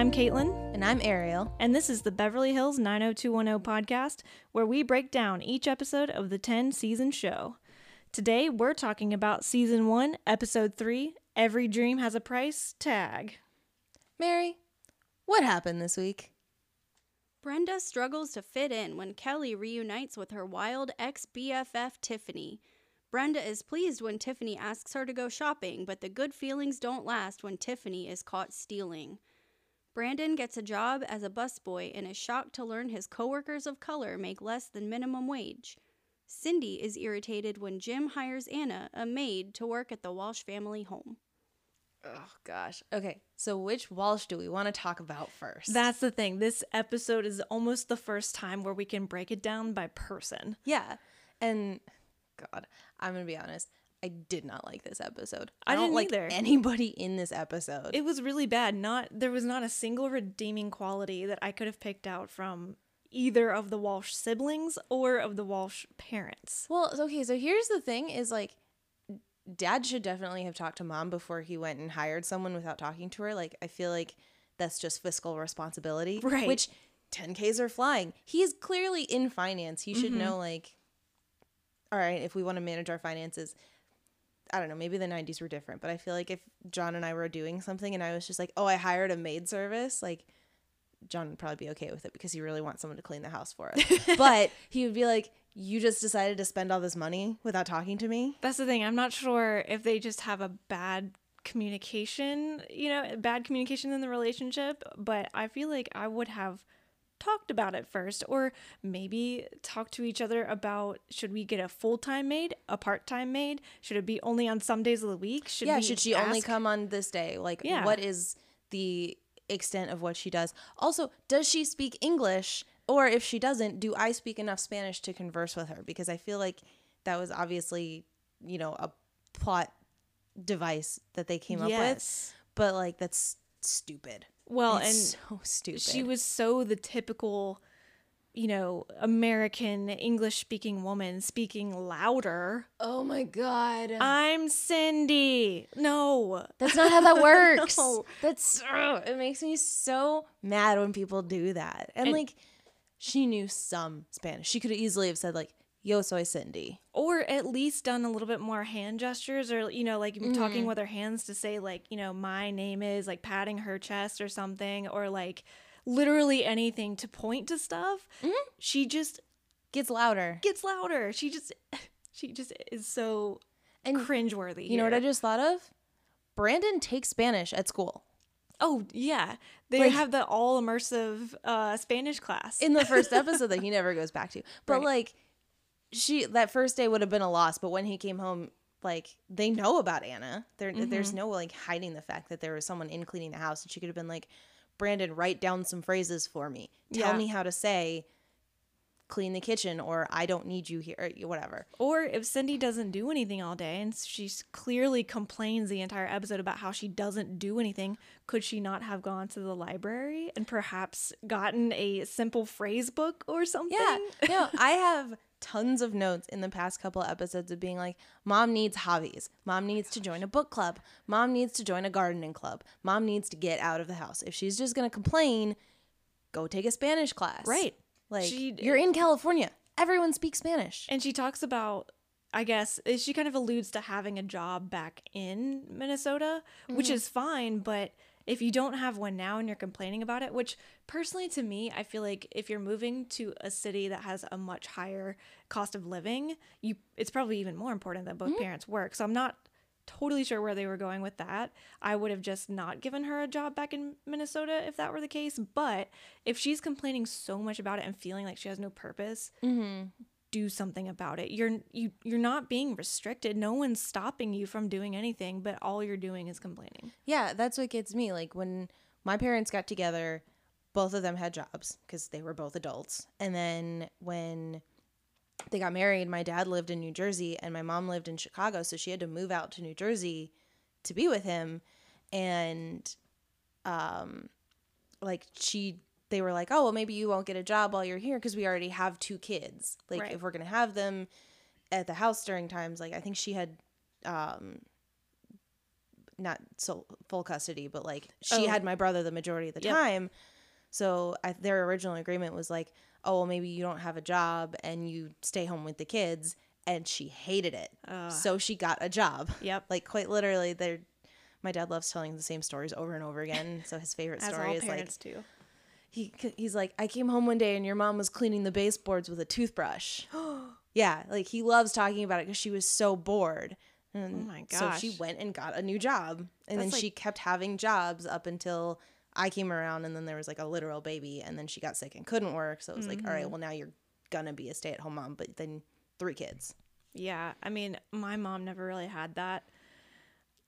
I'm Caitlin, And I'm Ariel. and this is the Beverly Hills 90210 podcast, where we break down each episode of the 10 season show. Today, we're talking about season 1, episode 3 Every Dream Has a Price tag. Mary, what happened this week? Brenda struggles to fit in when Kelly reunites with her wild ex BFF Tiffany. Brenda is pleased when Tiffany asks her to go shopping, but the good feelings don't last when Tiffany is caught stealing. Brandon gets a job as a busboy and is shocked to learn his coworkers of color make less than minimum wage. Cindy is irritated when Jim hires Anna, a maid, to work at the Walsh family home. Oh, gosh. Okay, so which Walsh do we want to talk about first? That's the thing. This episode is almost the first time where we can break it down by person. yeah. And, God, I'm going to be honest. I did not like this episode. I don't didn't like either. anybody in this episode. It was really bad. Not there was not a single redeeming quality that I could have picked out from either of the Walsh siblings or of the Walsh parents. well, okay, so here's the thing is like, dad should definitely have talked to mom before he went and hired someone without talking to her. Like, I feel like that's just fiscal responsibility. Right. Which 10Ks are flying. He is clearly in finance. He should mm-hmm. know, like, all right, if we want to manage our finances, I don't know, maybe the 90s were different, but I feel like if John and I were doing something and I was just like, oh, I hired a maid service, like, John would probably be okay with it because he really wants someone to clean the house for us. but he would be like, you just decided to spend all this money without talking to me? That's the thing. I'm not sure if they just have a bad communication, you know, bad communication in the relationship, but I feel like I would have talked about it first or maybe talk to each other about should we get a full-time maid, a part-time maid? Should it be only on some days of the week? Should yeah, we should she only come on this day? Like, Yeah. what is the extent of what she does? Also, does she speak English? Or if she doesn't, do I speak enough Spanish to converse with her? Because I feel like that was obviously, you know, a plot device that they came up with. Yes. But like, that's stupid. Well, It's and so stupid. she was so the typical you know american english speaking woman speaking louder oh my god. i'm cindy no That's not how that works. No. That's ugh, it makes me so mad when people do that. And, And- like she knew some Spanish. She could easily have said like Yo soy Cindy. or at least done a little bit more hand gestures or you know like Mm-hmm. talking with her hands to say like you know my name is like patting her chest or something or like literally anything to point to stuff Mm-hmm. she just Gets louder. gets louder she just she just is so And cringeworthy You know what I just thought of? Brandon takes Spanish at school. Oh yeah, they Like- have the all immersive uh, Spanish class. In the first episode that he never goes back to. But Right. like she that first day would have been a loss, but when he came home like they know about Anna. There there's mm-hmm. no like hiding the fact that there was someone in cleaning the house and she could have been like Brandon, write down some phrases for me. Tell Yeah. me how to say clean the kitchen or I don't need you here or whatever. or if Cindy doesn't do anything all day and she clearly complains the entire episode about how she doesn't do anything, could she not have gone to the library and perhaps gotten a simple phrase book or something? Yeah. no, I have tons of notes in the past couple episodes of being like, mom needs hobbies. Mom needs to join a book club. Mom needs to join a gardening club. Mom needs to get out of the house. If she's just going to complain, go take a Spanish class. Right. Like, She- you're in California. Everyone speaks Spanish. And she talks about, I guess, eh, she kind of alludes to having a job back in Minnesota, which is fine. But if you don't have one now and you're complaining about it, which personally to me, I feel like if you're moving to a city that has a much higher cost of living, you it's probably even more important that both mm-hmm. parents work. So I'm not totally sure where they were going with that. I would have just not given her a job back in Minnesota if that were the case. But if she's complaining so much about it and feeling like she has no purpose, mm-hmm. Do something about it. You're you you're not being restricted. No one's stopping you from doing anything, but all you're doing is complaining. Yeah, that's what gets me. Like when my parents got together, both of them had jobs because they were both adults. And then when they got married, my dad lived in New Jersey and my mom lived in Chicago, so she had to move out to New Jersey to be with him. And um like she they were like, "Oh, well maybe you won't get a job while you're here because we already have two kids. Like Right. if we're going to have them at the house during times like I think she had um not so full custody, but like she Oh. had my brother the majority of the Yep. time. So I, their original agreement was like, oh, well, maybe you don't have a job and you stay home with the kids. And she hated it. So she got a job. Yep. Like quite literally, they're. My dad loves telling the same stories over and over again. So his favorite story all is like do. He he's like, I came home one day and your mom was cleaning the baseboards with a toothbrush. yeah, like he loves talking about it because she was so bored. And Oh my gosh! So she went and got a new job, and then That's she kept having jobs up until I came around, and then there was like a literal baby, and then she got sick and couldn't work. So it was like, all right, Mm-hmm. well now you're gonna be a stay at home mom, but then three kids. Yeah, I mean, my mom never really had that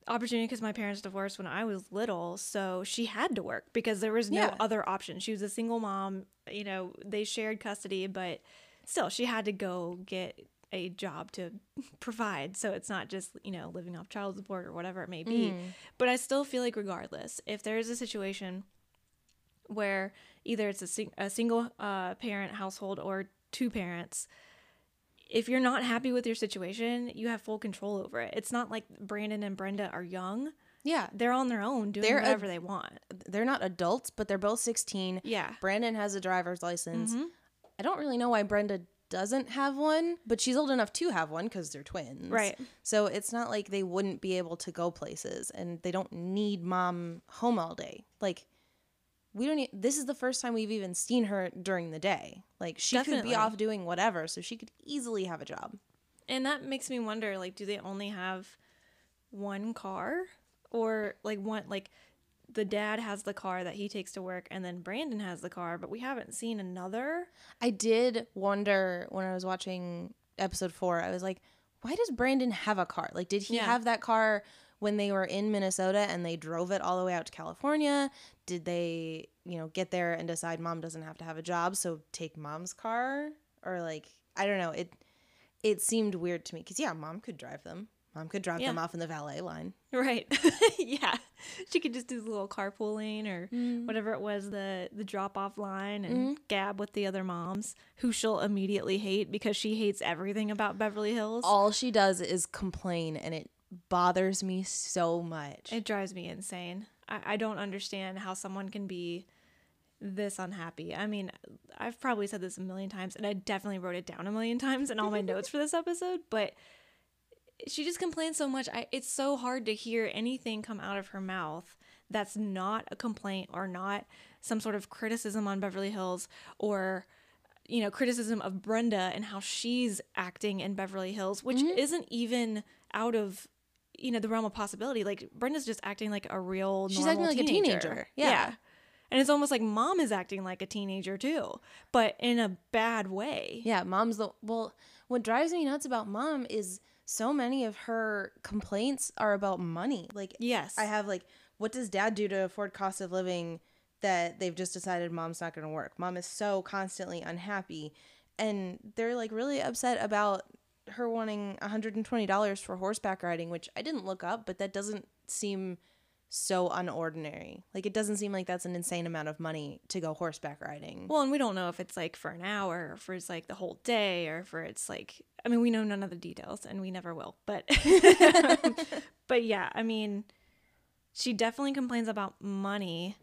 opportunity because my parents divorced when I was little, so she had to work because there was no Yeah. other option. She was a single mom, you know, they shared custody, but still she had to go get a job to provide. So it's not just, you know, living off child support or whatever it may be. But I still feel like regardless, if there is a situation where either it's a, sing- a single uh, parent household or two parents, if you're not happy with your situation, you have full control over it. It's not like Brandon and Brenda are young. Yeah, They're on their own doing They're whatever they want. they're not adults, but they're both sixteen. Yeah. Brandon has a driver's license. Mhm. I don't really know why Brenda doesn't have one, but she's old enough to have one because they're twins. Right. So it's not like they wouldn't be able to go places and they don't need mom home all day. Like, we don't, e- this is the first time we've even seen her during the day. Like, she could be off doing whatever, so she could easily have a job. And that makes me wonder like do they only have one car or like one like the dad has the car that he takes to work and then Brandon has the car, but we haven't seen another. I did wonder when I was watching episode four, I was like, why does Brandon have a car? Like, did he Yeah. have that car when they were in Minnesota and they drove it all the way out to California? Did they, you know, get there and decide mom doesn't have to have a job, so take mom's car? Or like, I don't know. It it seemed weird to me because yeah, mom could drive them. Mom could drive them off in the valet line. Right. yeah. She could just do the little carpooling or mm. whatever it was, the the drop off line and mm-hmm. gab with the other moms who she'll immediately hate because she hates everything about Beverly Hills. All she does is complain, and it bothers me so much. It drives me insane. I, I don't understand how someone can be this unhappy. I mean, I've probably said this a million times, and I definitely wrote it down a million times in all my notes for this episode, but she just complains so much. I, it's so hard to hear anything come out of her mouth that's not a complaint or not some sort of criticism on Beverly Hills or you know criticism of Brenda and how she's acting in Beverly Hills, which mm-hmm. isn't even out of you know the realm of possibility. Like Brenda's just acting like a real She's acting like a teenager. Yeah. And it's almost like mom is acting like a teenager too, but in a bad way. Yeah, mom's the well. What drives me nuts about mom is so many of her complaints are about money. Like, Yes. I have like, what does dad do to afford cost of living that they've just decided mom's not going to work? Mom is so constantly unhappy, and they're like really upset about her wanting $120 for horseback riding, which I didn't look up, but that doesn't seem so unordinary. Like, it doesn't seem like that's an insane amount of money to go horseback riding. Well, and we don't know if it's like for an hour or if it's like the whole day or for it's like I mean, we know none of the details and we never will. But um, but yeah, I mean, she definitely complains about money,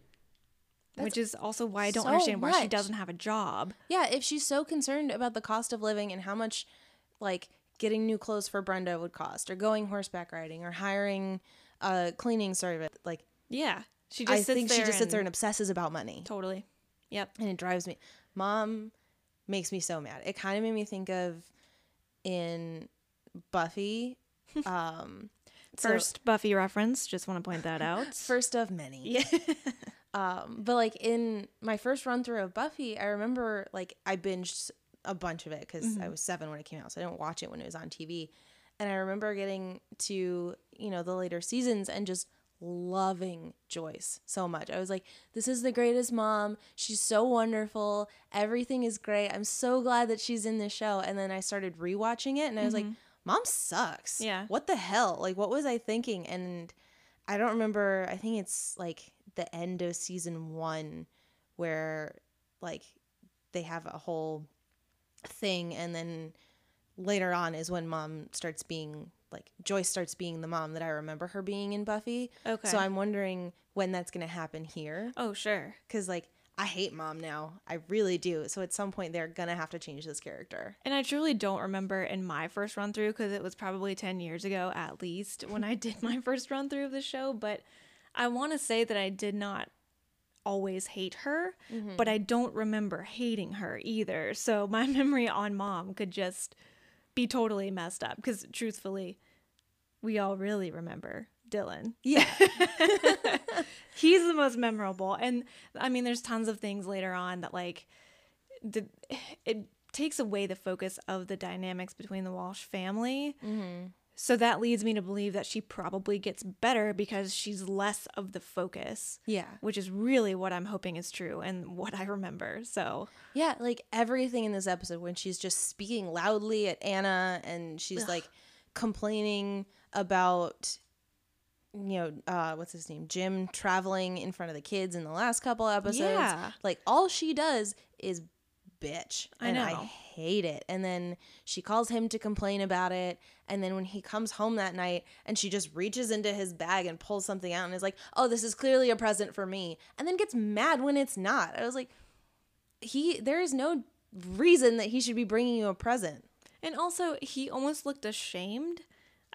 which is also why I don't so understand why she doesn't have a job. Yeah, if she's so concerned about the cost of living and how much like getting new clothes for Brenda would cost or going horseback riding or hiring a cleaning service, like Yeah. She just I sits think she just sits there and- obsesses about money. totally. Yep. And it drives me. Mom makes me so mad. It kind of made me think of in Buffy um so- First Buffy reference, just want to point that out. first of many. yeah. Um, but like in my first run through of Buffy, I remember like I binged a bunch of it because I mm-hmm. was seven when it came out, so I didn't watch it when it was on TV. And I remember getting to you know the later seasons and just loving Joyce so much. I was like, this is the greatest mom. She's so wonderful. Everything is great. I'm so glad that she's in this show. And then I started rewatching it and I was like, mm-hmm. mom sucks. Yeah. What the hell? Like, what was I thinking? And I don't remember. I think it's like the end of season one where like they have a whole thing and then later on is when mom starts being like Joyce starts being the mom that I remember her being in Buffy. Okay. So I'm wondering when that's going to happen here Oh, sure. cuz like I hate mom now. I really do. So at some point they're going to have to change this character. And I truly don't remember in my first run through because it was probably 10 years ago at least when I did my first run through of the show. But I want to say that I did not always hate her, but mm-hmm. I don't remember hating her either. So my memory on mom could just be totally messed up because truthfully, we all really remember Dylan. Yeah. He's the most memorable. And I mean, there's tons of things later on that like the it takes away the focus of the dynamics between the Walsh family. Mm-hmm. So that leads me to believe that she probably gets better because she's less of the focus. yeah. Which is really what I'm hoping is true and what I remember. So Yeah, like everything in this episode when she's just speaking loudly at Anna and she's like complaining about you know, uh what's his name? Jim traveling in front of the kids in the last couple episodes. Yeah. Like all she does is bitch. I And I know. Hate it. And then she calls him to complain about it. And then when he comes home that night and she just reaches into his bag and pulls something out and is like, oh, this is clearly a present for me. And then gets mad when it's not. I was like, he, there is no reason that he should be bringing you a present. And also, he almost looked ashamed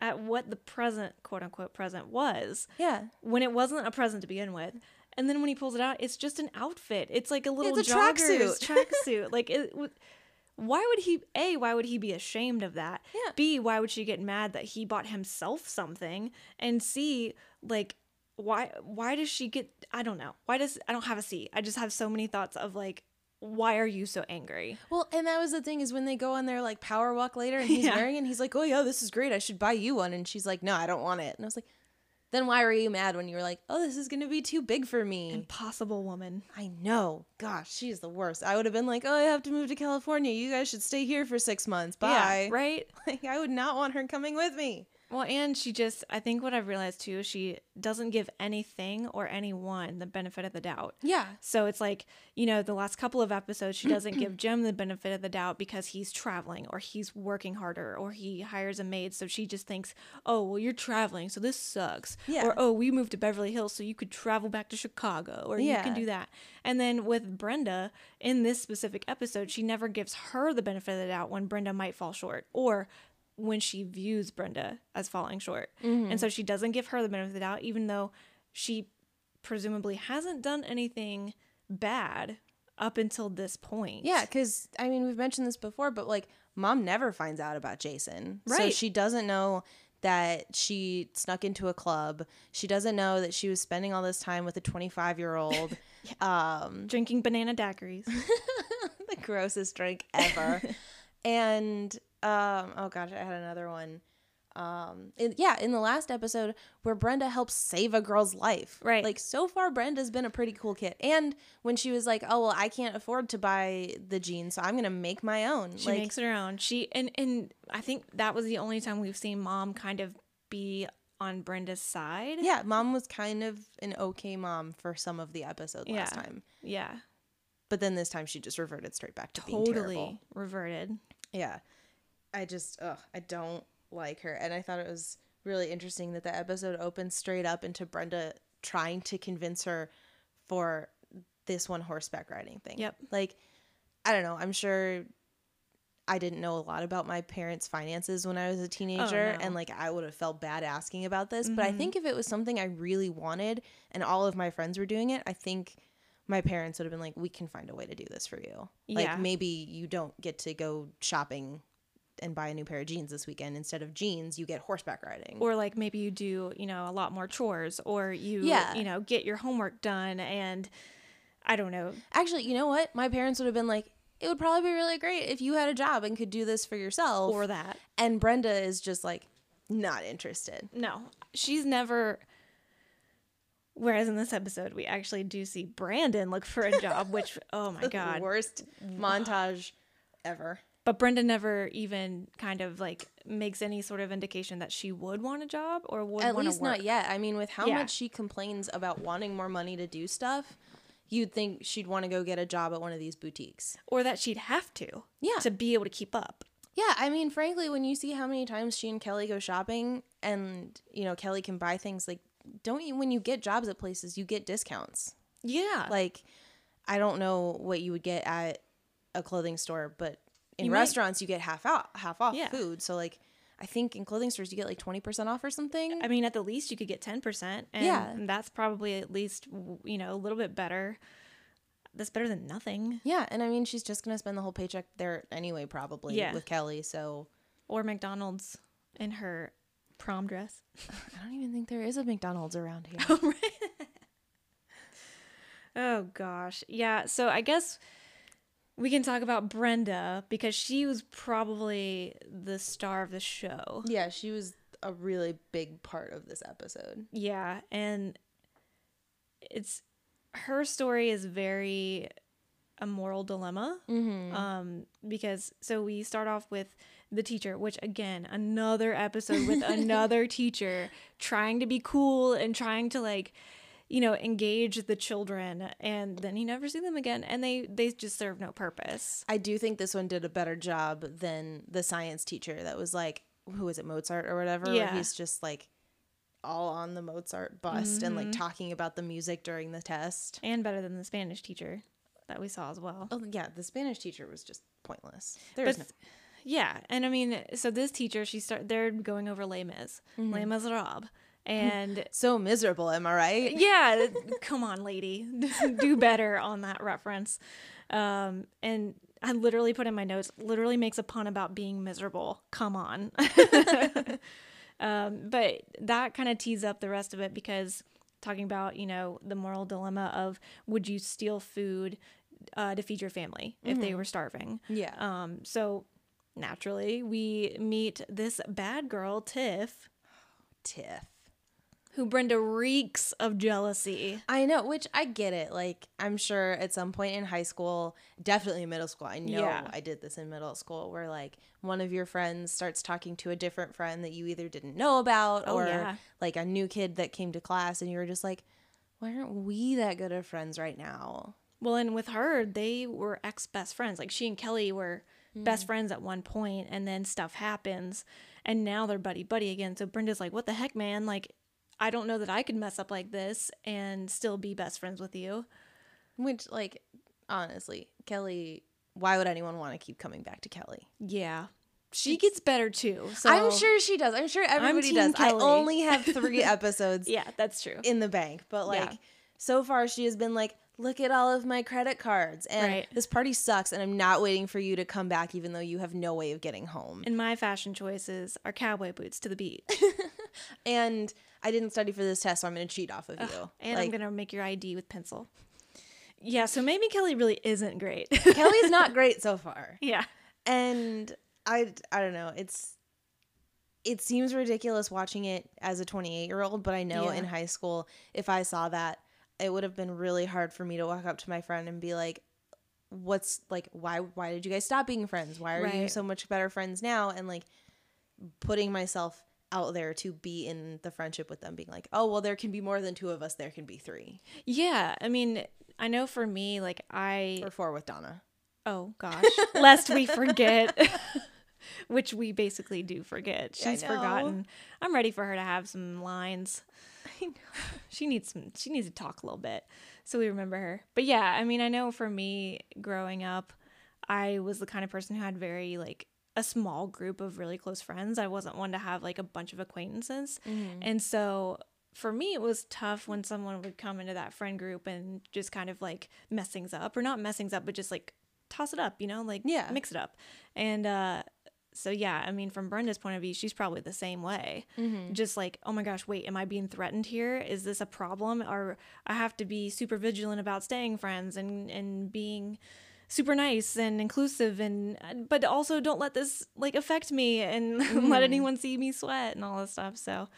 at what the present, quote unquote, present was Yeah. when it wasn't a present to begin with. And then when he pulls it out, it's just an outfit. It's like a little It's a jogger's tracksuit. tracksuit. like, it, why would he? A, why would he be ashamed of that? Yeah. B, why would she get mad that he bought himself something? And C, like, why? Why does she get? I don't know. Why does I don't have a C. I just have so many thoughts of like, why are you so angry? Well, and that was the thing is when they go on their like power walk later and he's Yeah. wearing it and he's like, oh, yeah, this is great. I should buy you one. And she's like, no, I don't want it. And I was like, then why were you mad when you were like, oh, this is going to be too big for me? Impossible woman. I know. Gosh, she's the worst. I would have been like, oh, I have to move to California. You guys should stay here for six months. Bye. Yeah, right. Like, I would not want her coming with me. Well, and she just, I think what I've realized too, is she doesn't give anything or anyone the benefit of the doubt. Yeah. So it's like, you know, the last couple of episodes, she doesn't give Jim the benefit of the doubt because he's traveling or he's working harder or he hires a maid. So she just thinks, oh, well, you're traveling. So this sucks. Yeah. Or, oh, we moved to Beverly Hills. So you could travel back to Chicago or you can do that. And then with Brenda, in this specific episode, she never gives her the benefit of the doubt when Brenda might fall short or when she views Brenda as falling short. And so she doesn't give her the benefit of the doubt, even though she presumably hasn't done anything bad up until this point. Yeah, because I mean, we've mentioned this before, but like, mom never finds out about Jason. Right. So she doesn't know that she snuck into a club. She doesn't know that she was spending all this time with a 25 year old. Um, Drinking banana daiquiris. the grossest drink ever. and um, oh gosh, I had another one. Um, in, yeah, in the last episode where Brenda helps save a girl's life. Right. Like so far, Brenda's been a pretty cool kid. And when she was like, "Oh well, I can't afford to buy the jeans, so I'm gonna make my own." She like, makes it her own. She and and I think that was the only time we've seen mom kind of be on Brenda's side. yeah, mom was kind of an okay mom for some of the episode last Yeah. time, Yeah. but then this time she just reverted straight back to being Totally terrible. reverted. Yeah. I just ugh, I don't like her. And I thought it was really interesting that the episode opens straight up into Brenda trying to convince her for this one horseback riding thing. Yep. Like, I don't know, I'm sure I didn't know a lot about my parents' finances when I was a oh, teenager no. and like I would have felt bad asking about this, but I mm-hmm. think if it was something I really wanted and all of my friends were doing it, I think my parents would have been like, "We can find a way to do this for you." Yeah. Like maybe you don't get to go shopping and buy a new pair of jeans this weekend. Instead of jeans, you get horseback riding. Or like maybe you do, you know, a lot more chores or you Yeah. you know, get your homework done and I don't know. Actually, you know what? My parents would have been like, "It would probably be really great if you had a job and could do this for yourself." Or that. and Brenda is just like not interested. No. She's never Whereas in this episode, we actually do see Brandon look for a job, which, oh my God. Worst montage ever. But Brenda never even kind of like makes any sort of indication that she would want a job or would At want least work. not yet. I mean, with how Yeah. much she complains about wanting more money to do stuff, you'd think she'd want to go get a job at one of these boutiques. Or that she'd have to. Yeah. To be able to keep up. Yeah, I mean, frankly, when you see how many times she and Kelly go shopping and, you know, Kelly can buy things like don't you when you get jobs at places, you get discounts. Yeah. Like I don't know what you would get at a clothing store, but in You might- restaurants you get half out half off Yeah. food. So like I think in clothing stores you get like 20% off or something. I mean, at the least, you could get 10%. And Yeah. that's probably at least, you know, a little bit better. That's better than nothing. yeah, and I mean she's just going to spend the whole paycheck there anyway probably Yeah. with Kelly, so Or McDonald's in her prom dress. I don't even think there is a McDonald's around here. Oh, oh, gosh. Yeah. So I guess we can talk about Brenda because she was probably the star of the show. yeah, she was a really big part of this episode. Yeah, and it's her story is very a moral dilemma. Mm-hmm. Um, because so we start off with the teacher, which again, another episode with another teacher trying to be cool and trying to like, you know, engage the children, and then you never see them again, and they they just serve no purpose. I do think this one did a better job than the science teacher that was like, who was it, Mozart or whatever? where Yeah. he's just like all on the Mozart bust and like mm-hmm. talking about the music during the test. And better than the Spanish teacher that we saw as well. Oh yeah, the Spanish teacher was just pointless. There's But yeah, and I mean, so this teacher, she start they're going over Les Mis, mm-hmm. Les Miserables, and so miserable, am I right? yeah, come on, lady, do better on that reference. Um, and I literally put in my notes, literally makes a pun about being miserable. Come on. um, but that kind of tees up the rest of it because talking about you know the moral dilemma of would you steal food uh, to feed your family if they were starving? Yeah. Um, so naturally, we meet this bad girl, Tiff, Tiff. Who Brenda reeks of jealousy. I know, which I get it. Like, I'm sure at some point in high school, definitely middle school, I know Yeah. I did this in middle school, where like one of your friends starts talking to a different friend that you either didn't know about Oh, or yeah. like a new kid that came to class and you were just like, why aren't we that good of friends right now? Well, and with her, they were ex best friends. Like she and Kelly were best mm. friends at one point, and then stuff happens, and now they're buddy buddy again. So Brenda's like, "What the heck, man? Like, I don't know that I could mess up like this and still be best friends with you." Which, like, honestly, Kelly, why would anyone want to keep coming back to Kelly? Yeah, she gets better too. So I'm sure she does. I'm sure everybody Team does. I only have three episodes Yeah, that's true. in the bank. But like Yeah. so far she has been like, look at all of my credit cards. And Right. this party sucks and I'm not waiting for you to come back even though you have no way of getting home. and my fashion choices are cowboy boots to the beat. And I didn't study for this test, so I'm gonna cheat off of you. and I'm gonna make your ID with pencil. Yeah, so maybe Kelly really isn't great. Kelly's not great so far. yeah. And I I don't know, it's it seems ridiculous watching it as a 28 year old, but I know Yeah. in high school, if I saw that, it would have been really hard for me to walk up to my friend and be like, "What's like? Why? Why did you guys stop being friends? Why are you so much better friends now?" And like putting myself out there to be in the friendship with them, being like, "Oh, well, there can be more than two of us. There can be three Yeah, I mean, I know for me, like I or four with Donna." oh gosh, lest we forget, which we basically do forget. She's forgotten. I'm ready for her to have some lines. I know. She needs some. She needs to talk a little bit, so we remember her. But yeah, I mean, I know for me growing up, I was the kind of person who had very like a small group of really close friends. I wasn't one to have like a bunch of acquaintances. And so for me, it was tough when someone would come into that friend group and just kind of like mess things up, or not mess things up, but just like toss it up, you know, like Yeah. mix it up. And uh, so, yeah, I mean, from Brenda's point of view, she's probably the same way. Just like, oh my gosh, wait, am I being threatened here? Is this a problem? Or I have to be super vigilant about staying friends and, and being super nice and inclusive and but also don't let this like affect me and let mm-hmm. anyone see me sweat and all this stuff so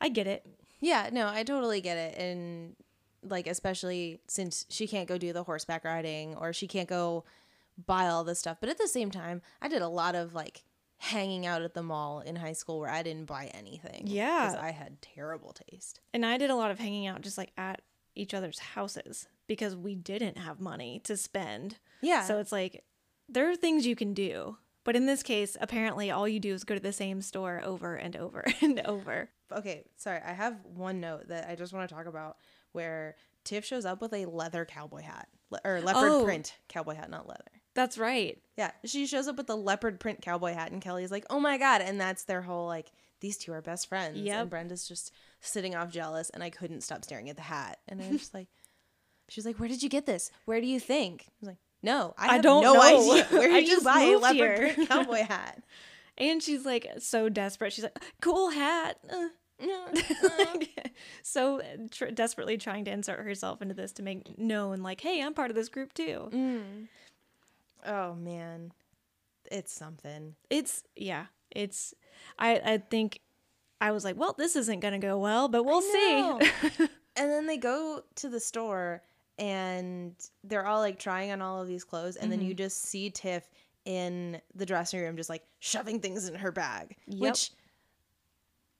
i get it Yeah, no, I totally get it. And like especially since she can't go do the horseback riding or she can't go buy all this stuff. But at the same time, I did a lot of like hanging out at the mall in high school where I didn't buy anything. Yeah. Because I had terrible taste. and i did a lot of hanging out just like at each other's houses because we didn't have money to spend Yeah. so it's like there are things you can do But in this case, apparently all you do is go to the same store over and over and over. Okay, sorry. I have one note that I just want to talk about where Tiff shows up with a leather cowboy hat Le- or leopard Oh. print cowboy hat, not leather. That's right. Yeah, she shows up with the leopard print cowboy hat, and Kelly's like, "Oh my god!" And that's their whole like, these two are best friends. And Brenda's just sitting off jealous, and I couldn't stop staring at the hat, and I was just like, she's like, "Where did you get this? Where do you think?" I was like, "No, I, I don't no know. idea. Where did you just buy a leopard here." print cowboy hat?" And she's like so desperate. She's like, cool hat. Uh. so tr- desperately trying to insert herself into this to make known, like, hey, I'm part of this group too. Mm. Oh man, it's something. It's, yeah, it's, I, I think I was like, well, this isn't going to go well, but we'll see. And then they go to the store and they're all like trying on all of these clothes. And then Mm-hmm. you just see Tiff in the dressing room, just like shoving things in her bag. Yep. Which,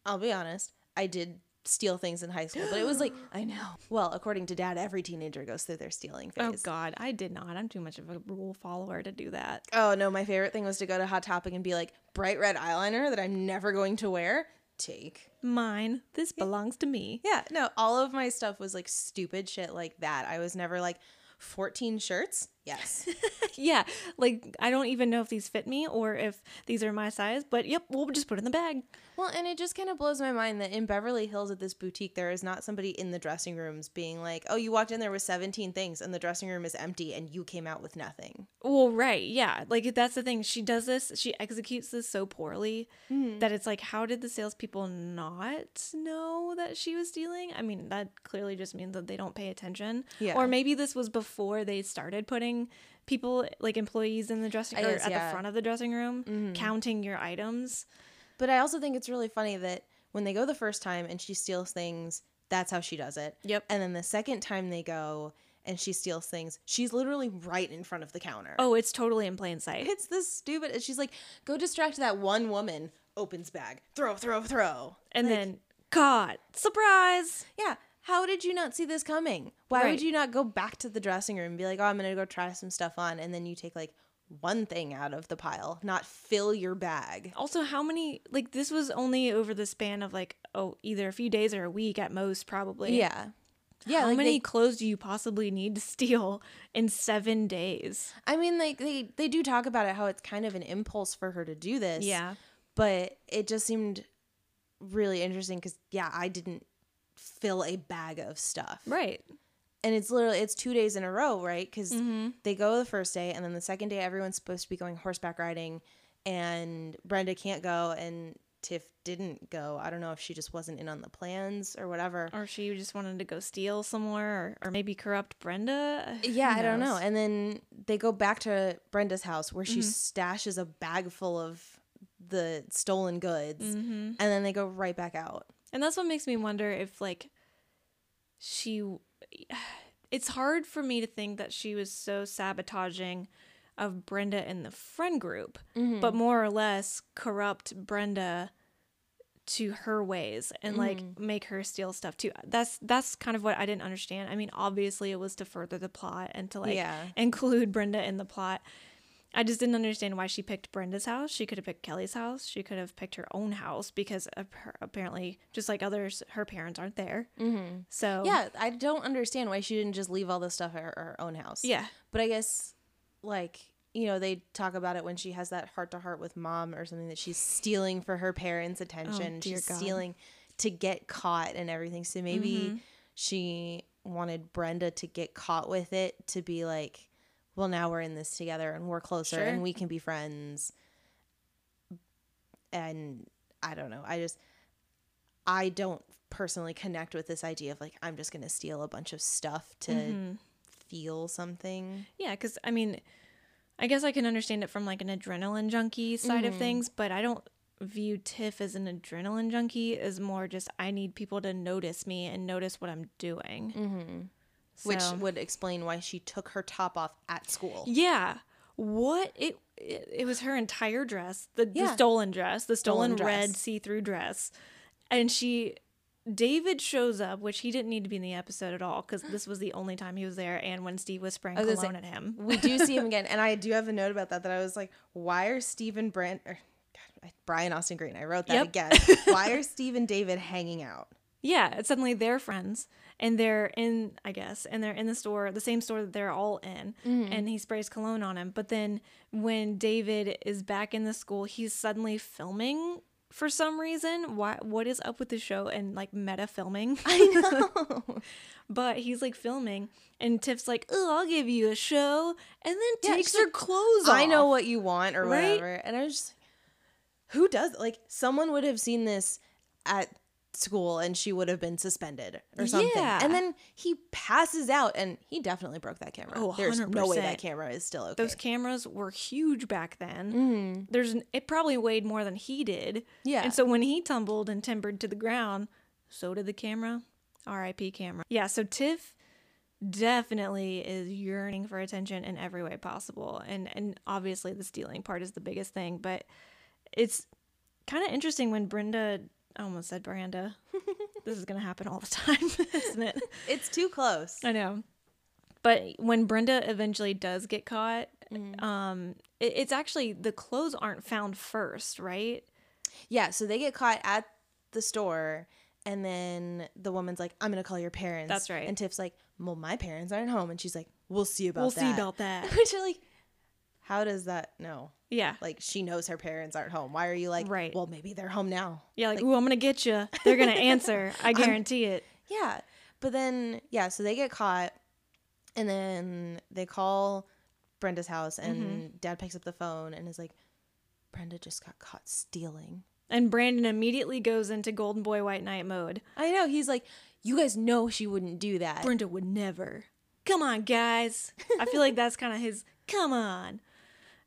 I'll be honest, I did steal things in high school, but it was like, I know. Well, according to dad, every teenager goes through their stealing phase. oh, God, I did not. I'm too much of a rule follower to do that. Oh, no, my favorite thing was to go to Hot Topic and be like, bright red eyeliner that I'm never going to wear. Take. Mine. This belongs to me. Yeah, no, all of my stuff was like stupid shit like that. I was never like 14 shirts. Yes. yeah, like I don't even know if these fit me or if these are my size, but yep, we'll just put it in the bag. well, and it just kind of blows my mind that in Beverly Hills at this boutique, there is not somebody in the dressing rooms being like, oh, you walked in there with 17 things and the dressing room is empty and you came out with nothing. Well, right, yeah, like that's the thing. She does this. She executes this so poorly Mm-hmm. that it's like, how did the salespeople not know that she was stealing? I mean, that clearly just means that they don't pay attention. Yeah. Or maybe this was before they started putting people like employees in the dressing or at yeah. Mm-hmm. the front of the dressing room counting your items. But I also think it's really funny that when they go the first time and she steals things, that's how she does it. Yep. And then the second time they go and she steals things, she's literally right in front of the counter. Oh, it's totally in plain sight. It's this stupid. She's like, go distract that one woman. Opens bag. Throw, throw, throw. And then caught. Surprise. Yeah. How did you not see this coming? Why Right. would you not go back to the dressing room and be like, oh, I'm going to go try some stuff on? And then you take like one thing out of the pile, not fill your bag. Also, how many like this was only over the span of like oh either a few days or a week at most probably. Yeah. Yeah. How like many They, clothes do you possibly need to steal in seven days? I mean, like they, they do talk about it, how it's kind of an impulse for her to do this. Yeah. But it just seemed really interesting because, yeah, I didn't fill a bag of stuff. Right. and it's literally it's two days in a row right because Mm-hmm. they go the first day and then the second day everyone's supposed to be going horseback riding and brenda can't go and tiff didn't go i don't know if she just wasn't in on the plans or whatever Or she just wanted to go steal somewhere or, or maybe corrupt Brenda. yeah i don't know and then they go back to brenda's house where she Mm-hmm. stashes a bag full of the stolen goods Mm-hmm. and then they go right back out And that's what makes me wonder if like she it's hard for me to think that she was so sabotaging of Brenda in the friend group, mm-hmm. but more or less corrupt Brenda to her ways and like mm-hmm. make her steal stuff too. That's that's kind of what I didn't understand. I mean, obviously it was to further the plot and to like Yeah. include Brenda in the plot. I just didn't understand why she picked Brenda's house. She could have picked Kelly's house. She could have picked her own house because apparently, just like others, her parents aren't there. Mm-hmm. So yeah i don't understand why she didn't just leave all this stuff at her, her own house yeah, But I guess, like, you know, they talk about it when she has that heart to heart with mom or something that she's stealing for her parents' attention. Oh, she's God. stealing to get caught and everything. So maybe Mm-hmm. she wanted Brenda to get caught with it to be like, well, now we're in this together and we're closer Sure. and we can be friends. And I don't know. I just, I don't personally connect with this idea of like, I'm just going to steal a bunch of stuff to Mm-hmm. feel something. yeah. Because I mean, I guess I can understand it from like an adrenaline junkie side of things, but I don't view Tiff as an adrenaline junkie. is more just I need people to notice me and notice what I'm doing. Mm-hmm. Which would explain why she took her top off at school. Yeah. What it it, it was her entire dress, the, Yeah. the stolen dress, the stolen, Stolen red see-through dress. And she David shows up, which he didn't need to be in the episode at all because this was the only time he was there, and when Steve was spraying was cologne say- at him. we do see him again, and I do have a note about that. That I was like, why are Steve and Brent or God, Brian Austin Green? I wrote that Yep. again. why are Steve and David hanging out? Yeah, it's suddenly they're friends, and they're in, I guess, and they're in the store, the same store that they're all in, Mm-hmm. and he sprays cologne on him. But then when David is back in the school, he's suddenly filming for some reason. Why? What is up with the show and like meta filming? I know. but he's like filming, and Tiff's like, "Oh, I'll give you a show," and then Yeah, takes her like, clothes off. I know what you want or Right? whatever. And I was just who does like someone would have seen this at school and she would have been suspended or something. Yeah. And then he passes out and he definitely broke that camera. Oh, There's no way that camera is still okay. Those cameras were huge back then. Mm-hmm. There's n- it probably weighed more than he did. Yeah. And so when he tumbled and timbered to the ground, so did the camera. R.I.P. camera. Yeah. So Tiff definitely is yearning for attention in every way possible, and and obviously the stealing part is the biggest thing. But it's kind of interesting when Brenda. I almost said Branda. this is gonna happen all the time, isn't it? it's too close. I know. But when Brenda eventually does get caught, um, it, it's actually the clothes aren't found first, right? Yeah, so they get caught at the store and then the woman's like, I'm gonna call your parents. That's right. And Tiff's like, Well, my parents aren't home and she's like, We'll see about that. we'll that. see about that. Which are like, how does that know? Yeah. Like she knows her parents aren't home. Why are you like, Right. well, maybe they're home now. Yeah, like, ooh, I'm gonna get you. They're gonna answer. I guarantee it. Yeah. But then, yeah, so they get caught and then they call Brenda's house and Mm-hmm. dad picks up the phone and is like, Brenda just got caught stealing. And Brandon immediately goes into Golden Boy White Knight mode. I know. He's like, you guys know she wouldn't do that. Brenda would never. Come on, guys. I feel like that's kind of his. Come on.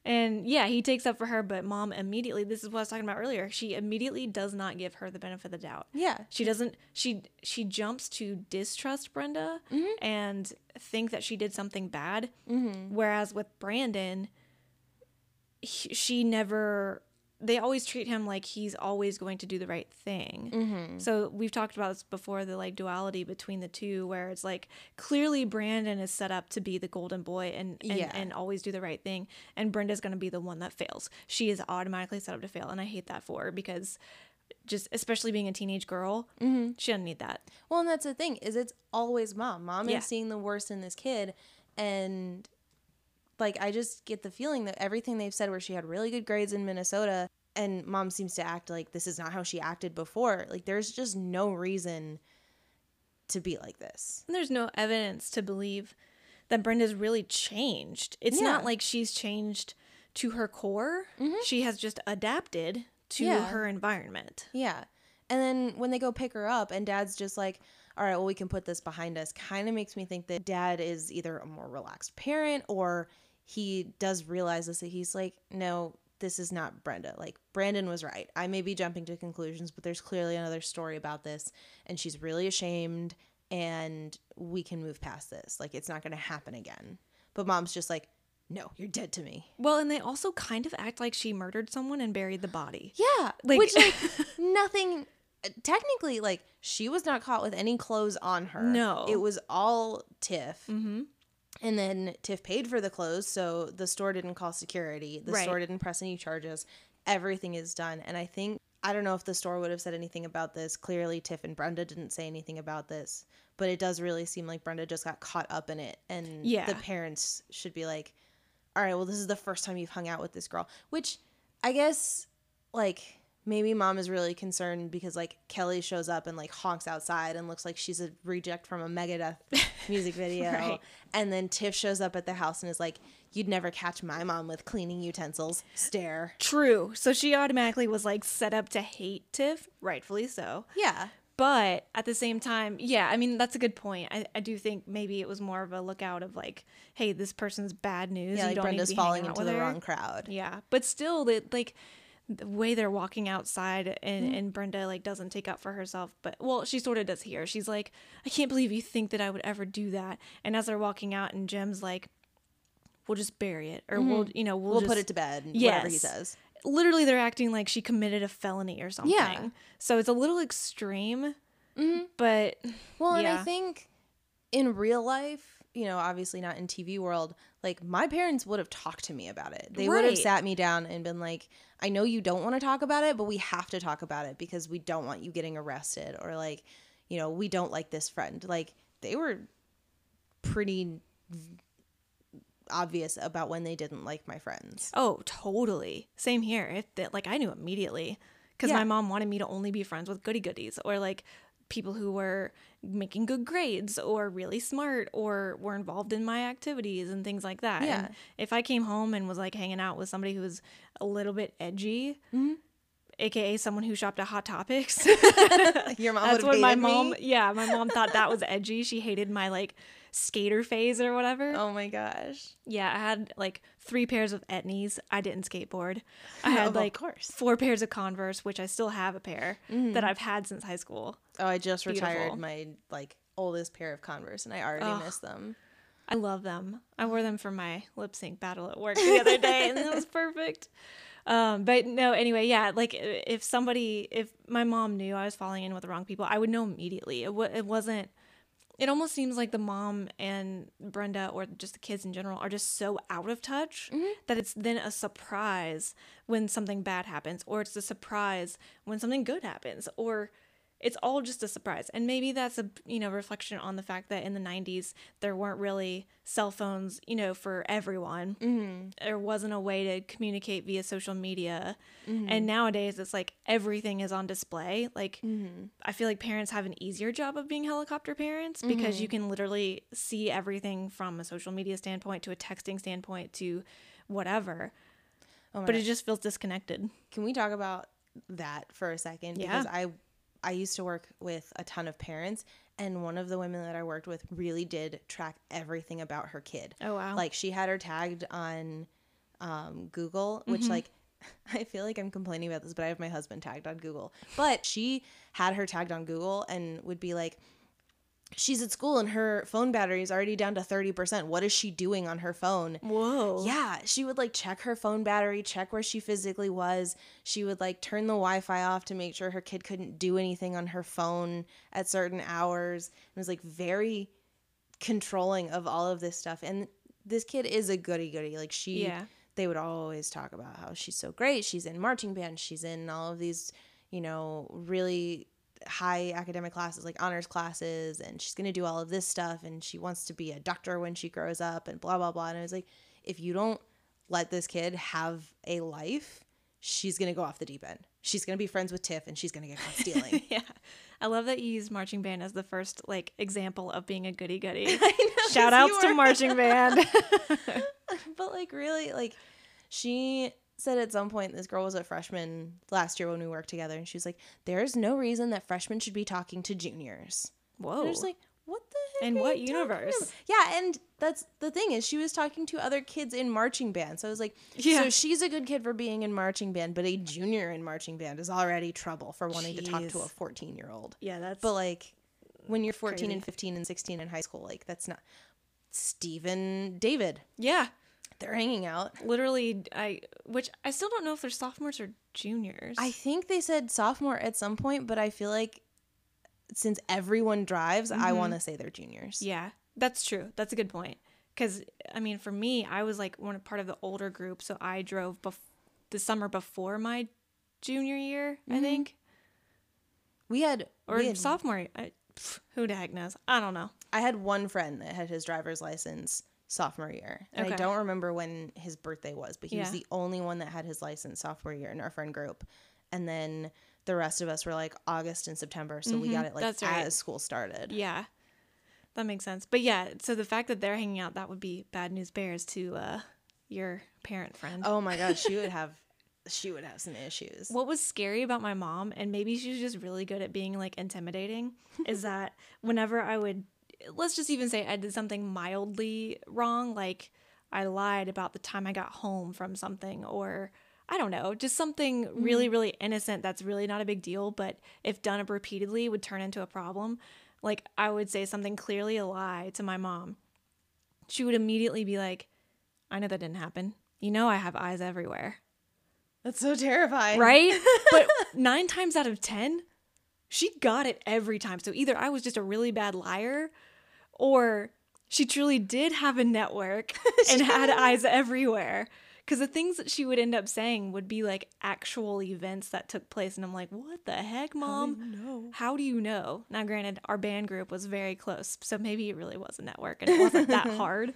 And yeah, he takes up for her, but mom immediately. This is what I was talking about earlier. She immediately does not give her the benefit of the doubt. yeah. She doesn't. She she jumps to distrust Brenda mm-hmm. and think that she did something bad. Mm-hmm. Whereas with Brandon, he, she never. They always treat him like he's always going to do the right thing. Mm-hmm. So we've talked about this before the like duality between the two, where it's like clearly Brandon is set up to be the golden boy and and, Yeah. and always do the right thing, and Brenda's going to be the one that fails. She is automatically set up to fail, and I hate that for her because just especially being a teenage girl, mm-hmm. she doesn't need that. Well, and that's the thing is it's always mom. Mom Yeah. is seeing the worst in this kid, and like I just get the feeling that everything they've said, where she had really good grades in Minnesota, and mom seems to act like this is not how she acted before. Like there's just no reason to be like this. And there's no evidence to believe that Brenda's really changed. It's Yeah. not like she's changed to her core. Mm-hmm. She has just adapted to Yeah. her environment. Yeah. And then when they go pick her up, and dad's just like, all right, well, we can put this behind us, kind of makes me think that dad is either a more relaxed parent or he does realize this that he's like, no, this is not Brenda. Like, Brandon was right. I may be jumping to conclusions, but there's clearly another story about this, and she's really ashamed, and we can move past this. Like, it's not going to happen again. But mom's just like, no, you're dead to me. Well, and they also kind of act like she murdered someone and buried the body. Yeah, Like- which like nothing. Technically, like she was not caught with any clothes on her. No. it was all Tiff. Mm-hmm. And then Tiff paid for the clothes, so the store didn't call security. The Right. store didn't press any charges. Everything is done, and I think I don't know if the store would have said anything about this. Clearly, Tiff and Brenda didn't say anything about this, but it does really seem like Brenda just got caught up in it, and Yeah. the parents should be like, "All right, well, this is the first time you've hung out with this girl," which I guess like maybe mom is really concerned because like Kelly shows up and like honks outside and looks like she's a reject from a Megadeth music video. Right. And then Tiff shows up at the house and is like, You'd never catch my mom with cleaning utensils. Stare. True. So she automatically was like set up to hate Tiff, rightfully so. Yeah. But at the same time, yeah, I mean, that's a good point. I, I do think maybe it was more of a lookout of like, hey, this person's bad news. Yeah, you like don't Brenda's need to be falling into the her. wrong crowd. Yeah, but still, that like the way they're walking outside and, Mm-hmm. and Brenda like doesn't take up for herself, but well, she sort of does here. She's like, I can't believe you think that I would ever do that. And as they're walking out, and Jim's like, we'll just bury it, or we'll you know we'll, Mm-hmm. We'll just, put it to bed. Yes. Whatever he says. Literally, they're acting like she committed a felony or something. Yeah. So it's a little extreme But Well, and I think in real life, you know, obviously not in TV world, like my parents would have talked to me about it. They would have sat me down and been like, I know you don't want to talk about it, but we have to talk about it because we don't want you getting arrested or like, you know, we don't like this friend. Like they were pretty obvious about when they didn't like my friends. oh, totally. Same here. It that like I knew immediately because Yeah. my mom wanted me to only be friends with goody goodies or like people who were making good grades or really smart or were involved in my activities and things like that. Yeah. And if I came home and was like hanging out with somebody who was a little bit edgy, Mm-hmm. aka someone who shopped at Hot Topics. Your mom That's would what my mom. me. Yeah, my mom thought that was edgy. She hated my like skater phase or whatever. Oh my gosh. Yeah, I had like three pairs of etnies. I didn't skateboard. I Oh, had of like four pairs of Converse, which I still have a pair that I've had since high school. Oh, I just retired my like oldest pair of Converse and I already Ugh. miss them. I love them. I wore them for my lip sync battle at work the other day, and it was perfect. Um, but no, anyway, yeah, like if somebody, if my mom knew I was falling in with the wrong people, I would know immediately. It, w- it wasn't. It almost seems like the mom and Brenda, or just the kids in general, are just so out of touch mm-hmm. that it's then a surprise when something bad happens, or it's a surprise when something good happens, or it's all just a surprise. And maybe that's a you know reflection on the fact that in the 90s there weren't really cell phones you know for everyone. Mm-hmm. there wasn't a way to communicate via social media. Mm-hmm. And nowadays it's like everything is on display. Like mm-hmm. i feel like parents have an easier job of being helicopter parents because you mm-hmm. can literally see everything from a social media standpoint to a texting standpoint to whatever. Oh but it just feels disconnected. Can we talk about that for a second? Yeah. Because I I used to work with a ton of parents and one of the women that I worked with really did track everything about her kid. Oh, wow. Like she had her tagged on um, Google, which Mm-hmm. like I feel like I'm complaining about this, but I have my husband tagged on Google. But she had her tagged on Google and would be like she's at school and her phone battery is already down to 30%. What is she doing on her phone? whoa Yeah, she would like check her phone battery, check where she physically was. She would like turn the Wi Fi off to make sure her kid couldn't do anything on her phone at certain hours. It was like very controlling of all of this stuff. And this kid is a goody goody. Like she, Yeah. they would always talk about how she's so great. She's in marching band. She's in all of these, you know, really high academic classes like honors classes and she's going to do all of this stuff and she wants to be a doctor when she grows up and blah blah blah and I was like if you don't let this kid have a life she's going to go off the deep end she's going to be friends with Tiff and she's going to get caught stealing yeah. I love that you used marching band as the first like example of being a goody goody. I know, Shout outs to marching band. but like really like she said at some point this girl was a freshman last year when we worked together and she was like there's no reason that freshmen should be talking to juniors Whoa. And I was like, what the heck? In what universe? about?" Yeah, and that's the thing is she was talking to other kids in marching band. So I was like, Yeah. so she's a good kid for being in marching band, but a junior in marching band is already trouble for wanting to talk to a 14 year old. yeah, that's But like when you're 14 Crazy. and 15 and 16 in high school, like that's not Stephen David. yeah. They're hanging out. Literally, I which I still don't know if they're sophomores or juniors. I think they said sophomore at some point, but I feel like since everyone drives, I mm-hmm. want to say they're juniors. yeah, that's true. That's a good point. Because I mean, for me, I was like one part of the older group, so I drove bef- the summer before my junior year, I mm-hmm. think, We had or we had sophomore. I, who the heck knows? I don't know. I had one friend that had his driver's license sophomore year. And I don't remember when his birthday was, but he was the only one that had his license sophomore year in our friend group. And then the rest of us were like August and September, so we got it like Mm-hmm. that's right. as school started. Yeah, that makes sense. But yeah, so the fact that they're hanging out, that would be bad news bears to uh, your parent friend. Oh my gosh, she would have she would have some issues. What was scary about my mom, and maybe she's just really good at being like intimidating, is that whenever I would, let's just even say I did something mildly wrong, like I lied about the time I got home from something, or I don't know, just something really, mm-hmm. really innocent that's really not a big deal, but if done up repeatedly would turn into a problem. Like I would say something clearly a lie to my mom. She would immediately be like, I know that didn't happen. You know, I have eyes everywhere That's so terrifying. right? but nine times out of ten, she got it every time. So either I was just a really bad liar or she truly did have a network and had eyes everywhere. Because the things that she would end up saying would be like actual events that took place. And I'm like, what the heck, mom? No. How do you know? Now, granted, our band group was very close. So maybe it really was a network and it wasn't that hard.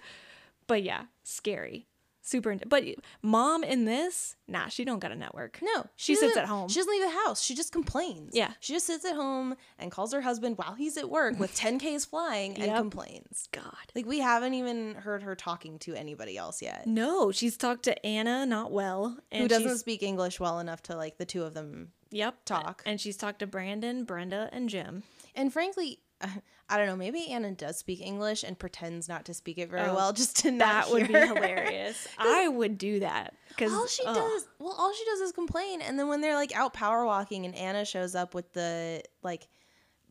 But yeah, scary. Super. But mom in this, nah, she don't got a network. No, She sits at home. She doesn't leave the house. She just complains. Yeah. she just sits at home and calls her husband while he's at work with 10ks flying and Yep. complains. God. Like we haven't even heard her talking to anybody else yet. No, she's talked to Anna not well. And Who doesn't speak English well enough to like the two of them. Yep. talk. And she's talked to Brandon, Brenda, and Jim. And frankly, I don't know. Maybe Anna does speak English and pretends not to speak it very Oh, well, just to not That would be hilarious. I would do that because All she does, well, all she does is complain, and then when they're like out power walking, and Anna shows up with the like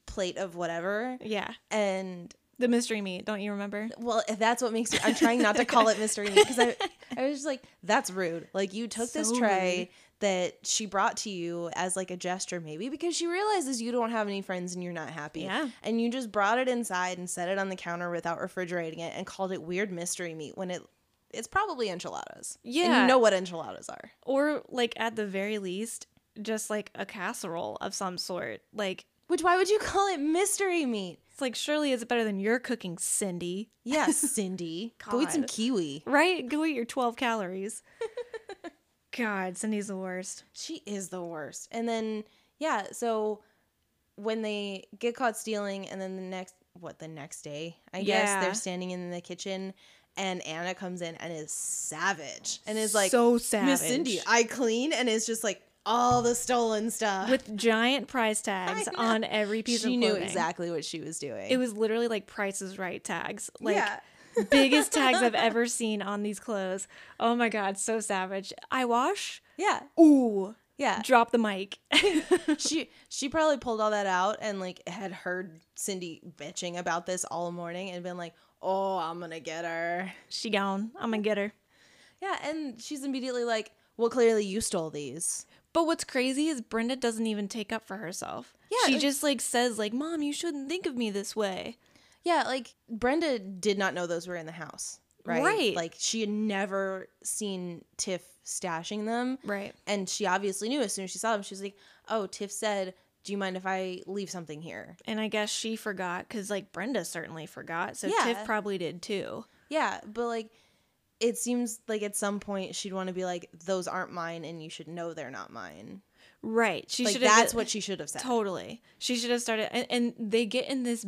plate of whatever, Yeah, and the mystery meat. Don't you remember? well, if that's what makes me, I'm trying not to call it mystery meat because I, was just like, that's rude. Like you took this tray rude. that she brought to you as like a gesture, maybe because she realizes you don't have any friends and you're not happy. Yeah. and you just brought it inside and set it on the counter without refrigerating it and called it weird mystery meat when it. It's probably enchiladas. And Yeah. you know what enchiladas are. Or like at the very least, just like a casserole of some sort. Like Which why would you call it mystery meat? It's like surely it's better than your cooking, Cindy. Yes, Cindy. Go eat some kiwi. Right? Go eat your twelve calories. God, Cindy's the worst. She is the worst. And then yeah, so when they get caught stealing and then the next what the next day, I guess they're standing in the kitchen and Anna comes in and is savage and is like so sad Miss. Cindy, I clean and is just like all the stolen stuff. with giant price tags on every piece she of clothing. She knew exactly what she was doing. It was literally like Price's Right tags. Like yeah. biggest tags I've ever seen on these clothes. Oh my god, so savage. I wash. Yeah. Ooh. Yeah. Drop the mic. she she probably pulled all that out and like had heard Cindy bitching about this all morning and been like, "Oh, I'm gonna get her." she gone. I'm gonna get her. Yeah, and she's immediately like, "Well, clearly you stole these." But what's crazy is Brenda doesn't even take up for herself. Yeah, She just like says like, "Mom, you shouldn't think of me this way." Yeah, like Brenda did not know those were in the house, right? Right. Like she had never seen Tiff stashing them, Right. and she obviously knew as soon as she saw them. She was like, "Oh, Tiff said." Do you mind if I leave something here? And I guess she forgot cuz like Brenda certainly forgot. So Yeah. Tiff probably did too. Yeah, but like it seems like at some point she'd want to be like, "Those aren't mine, and you should know they're not mine." Right. She like should that's what she should have said. Totally. She should have started and, and they get in this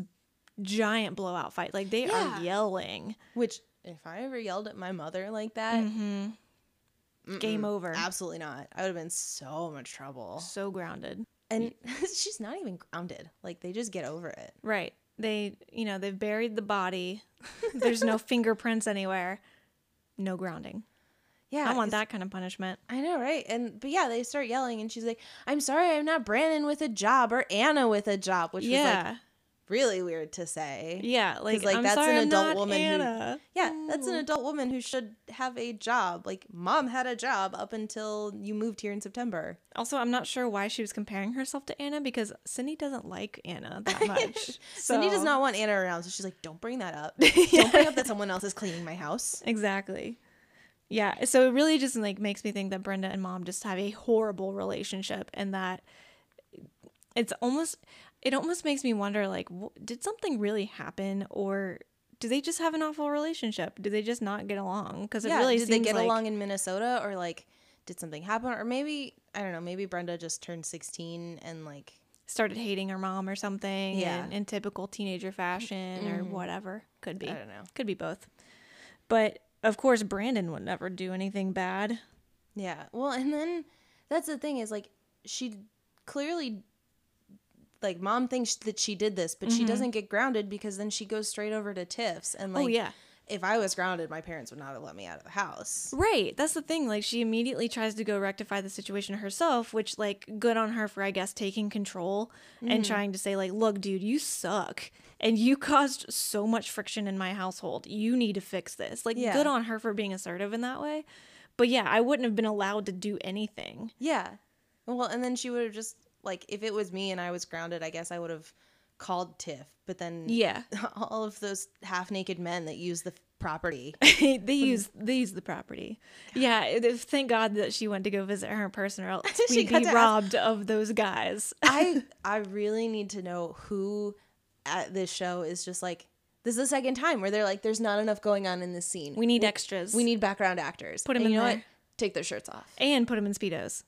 giant blowout fight. Like they Yeah. are yelling. Which if I ever yelled at my mother like that, Mhm. Game over. absolutely not. I would have been so much trouble. So grounded. And she's not even grounded. Like they just get over it. Right. They, you know, they've buried the body. There's no fingerprints anywhere. No grounding. Yeah, I want that kind of punishment. I know, right? And but yeah, they start yelling, and she's like, "I'm sorry, I'm not Brandon with a job or Anna with a job," which was yeah. like really weird to say. yeah. Like, like, I'm that's an sorry, I'm adult not woman who- Yeah, mm. that's an adult woman who should have a job. Like mom had a job up until you moved here in September. Also, I'm not sure why she was comparing herself to Anna because Cindy doesn't like Anna that much. Cindy does not want Anna around, so she's like, "Don't bring that up. Don't bring up that someone else is cleaning my house." Exactly. Yeah. So it really just like makes me think that Brenda and mom just have a horrible relationship and that it's almost it almost makes me wonder like w- did something really happen or do they just have an awful relationship? Do they just not get along? Because it yeah, really did they seems get like, along in Minnesota or like did something happen or maybe I don't know, maybe Brenda just turned 16 and like started hating her mom or something. Yeah. In, in typical teenager fashion or whatever. Could be. I don't know. Could be both. But of course, Brandon would never do anything bad. Yeah. Well, and then that's the thing is like she clearly like mom thinks that she did this, but she doesn't get grounded because then she goes straight over to Tiff's and like oh yeah. if I was grounded, my parents would not have let me out of the house. Right. That's the thing. Like she immediately tries to go rectify the situation herself, which like good on her for I guess taking control Mm-hmm. and trying to say like, "Look, dude, you suck and you caused so much friction in my household. You need to fix this." Like Yeah. good on her for being assertive in that way. But yeah, I wouldn't have been allowed to do anything. Yeah. Well, and then she would have just like if it was me and I was grounded, I guess I would have called Tiff. But then Yeah. all of those half naked men that use the property. they use they use the property. Yeah, thank God that she went to go visit her in person, or else She we'd be to ask- robbed of those guys. I I really need to know who at this show is just like this is the second time where they're like, there's not enough going on in this scene. We need extras. we need background actors. Put 'em And in you know there. what? Take their shirts off. and put them in speedos.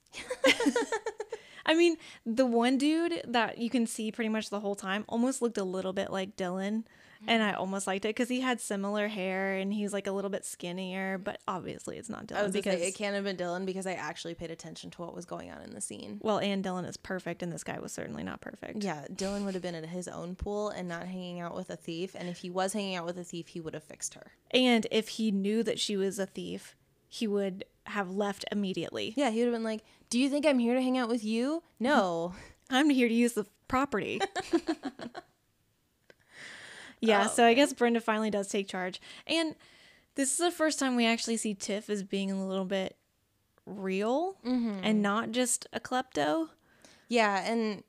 I mean, the one dude that you can see pretty much the whole time almost looked a little bit like Dylan, and I almost liked it because he had similar hair and he's like a little bit skinnier. But obviously, it's not I Dylan was because because it can't have been Dylan because I actually paid attention to what was going on in the scene. well, and Dylan is perfect, and this guy was certainly not perfect. Yeah, Dylan would have been at his own pool and not hanging out with a thief. And if he was hanging out with a thief, he would have fixed her. And if he knew that she was a thief, he would have left immediately. Yeah, he would have been like, "Do you think I'm here to hang out with you? No." I'm here to use the property. yeah, Oh, so I guess Brenda finally does take charge. And this is the first time we actually see Tiff as being a little bit real mm-hmm. and not just a klepto. Yeah, and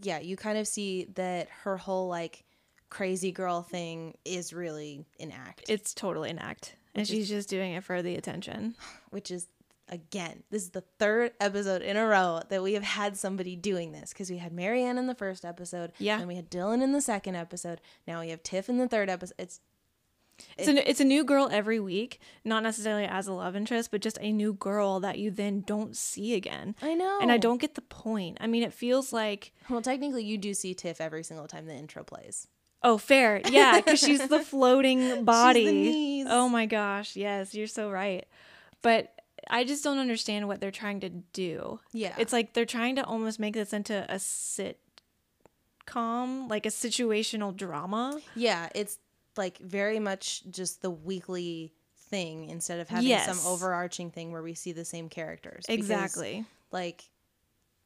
yeah, you kind of see that her whole like crazy girl thing is really an act, It's totally an act. And she's just doing it for the attention. which is again, this is the third episode in a row that we have had somebody doing this because we had Marianne in the first episode, Yeah. and we had Dylan in the second episode. Now we have Tiff in the third episode. It's It's a, it's a new girl every week, not necessarily as a love interest, but just a new girl that you then don't see again. I know, And I don't get the point. I mean, it feels like Well, technically, you do see Tiff every single time the intro plays. Oh, fair. Yeah, because she's the floating body. knees. Oh my gosh. Yes, you're so right. But I just don't understand what they're trying to do. Yeah. It's like they're trying to almost make this into a sitcom, like a situational drama. Yeah, it's like very much just the weekly thing instead of having Yes. some overarching thing where we see the same characters. Because, Exactly. like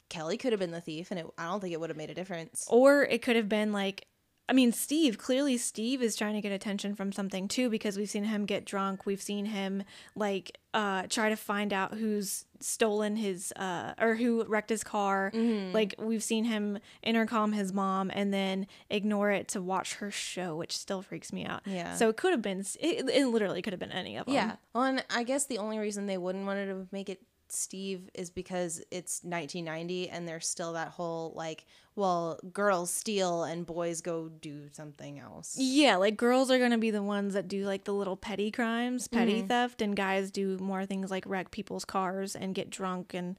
Kelly could have been the thief, and it, I don't think it would have made a difference. Or it could have been like, I mean, Steve, clearly Steve is trying to get attention from something too because we've seen him get drunk. We've seen him like uh try to find out who's stolen his uh or who wrecked his car. Mm-hmm. Like we've seen him intercom his mom and then ignore it to watch her show, which still freaks me out. Yeah. So it could have been it, it literally could have been any of them. Yeah. Well, and I guess the only reason they wouldn't want to make it Steve is because it's 1990 and there's still that whole like, well, girls steal and boys go do something else. Yeah, like girls are gonna be the ones that do like the little petty crimes, petty Mm-hmm. theft, and guys do more things like wreck people's cars and get drunk and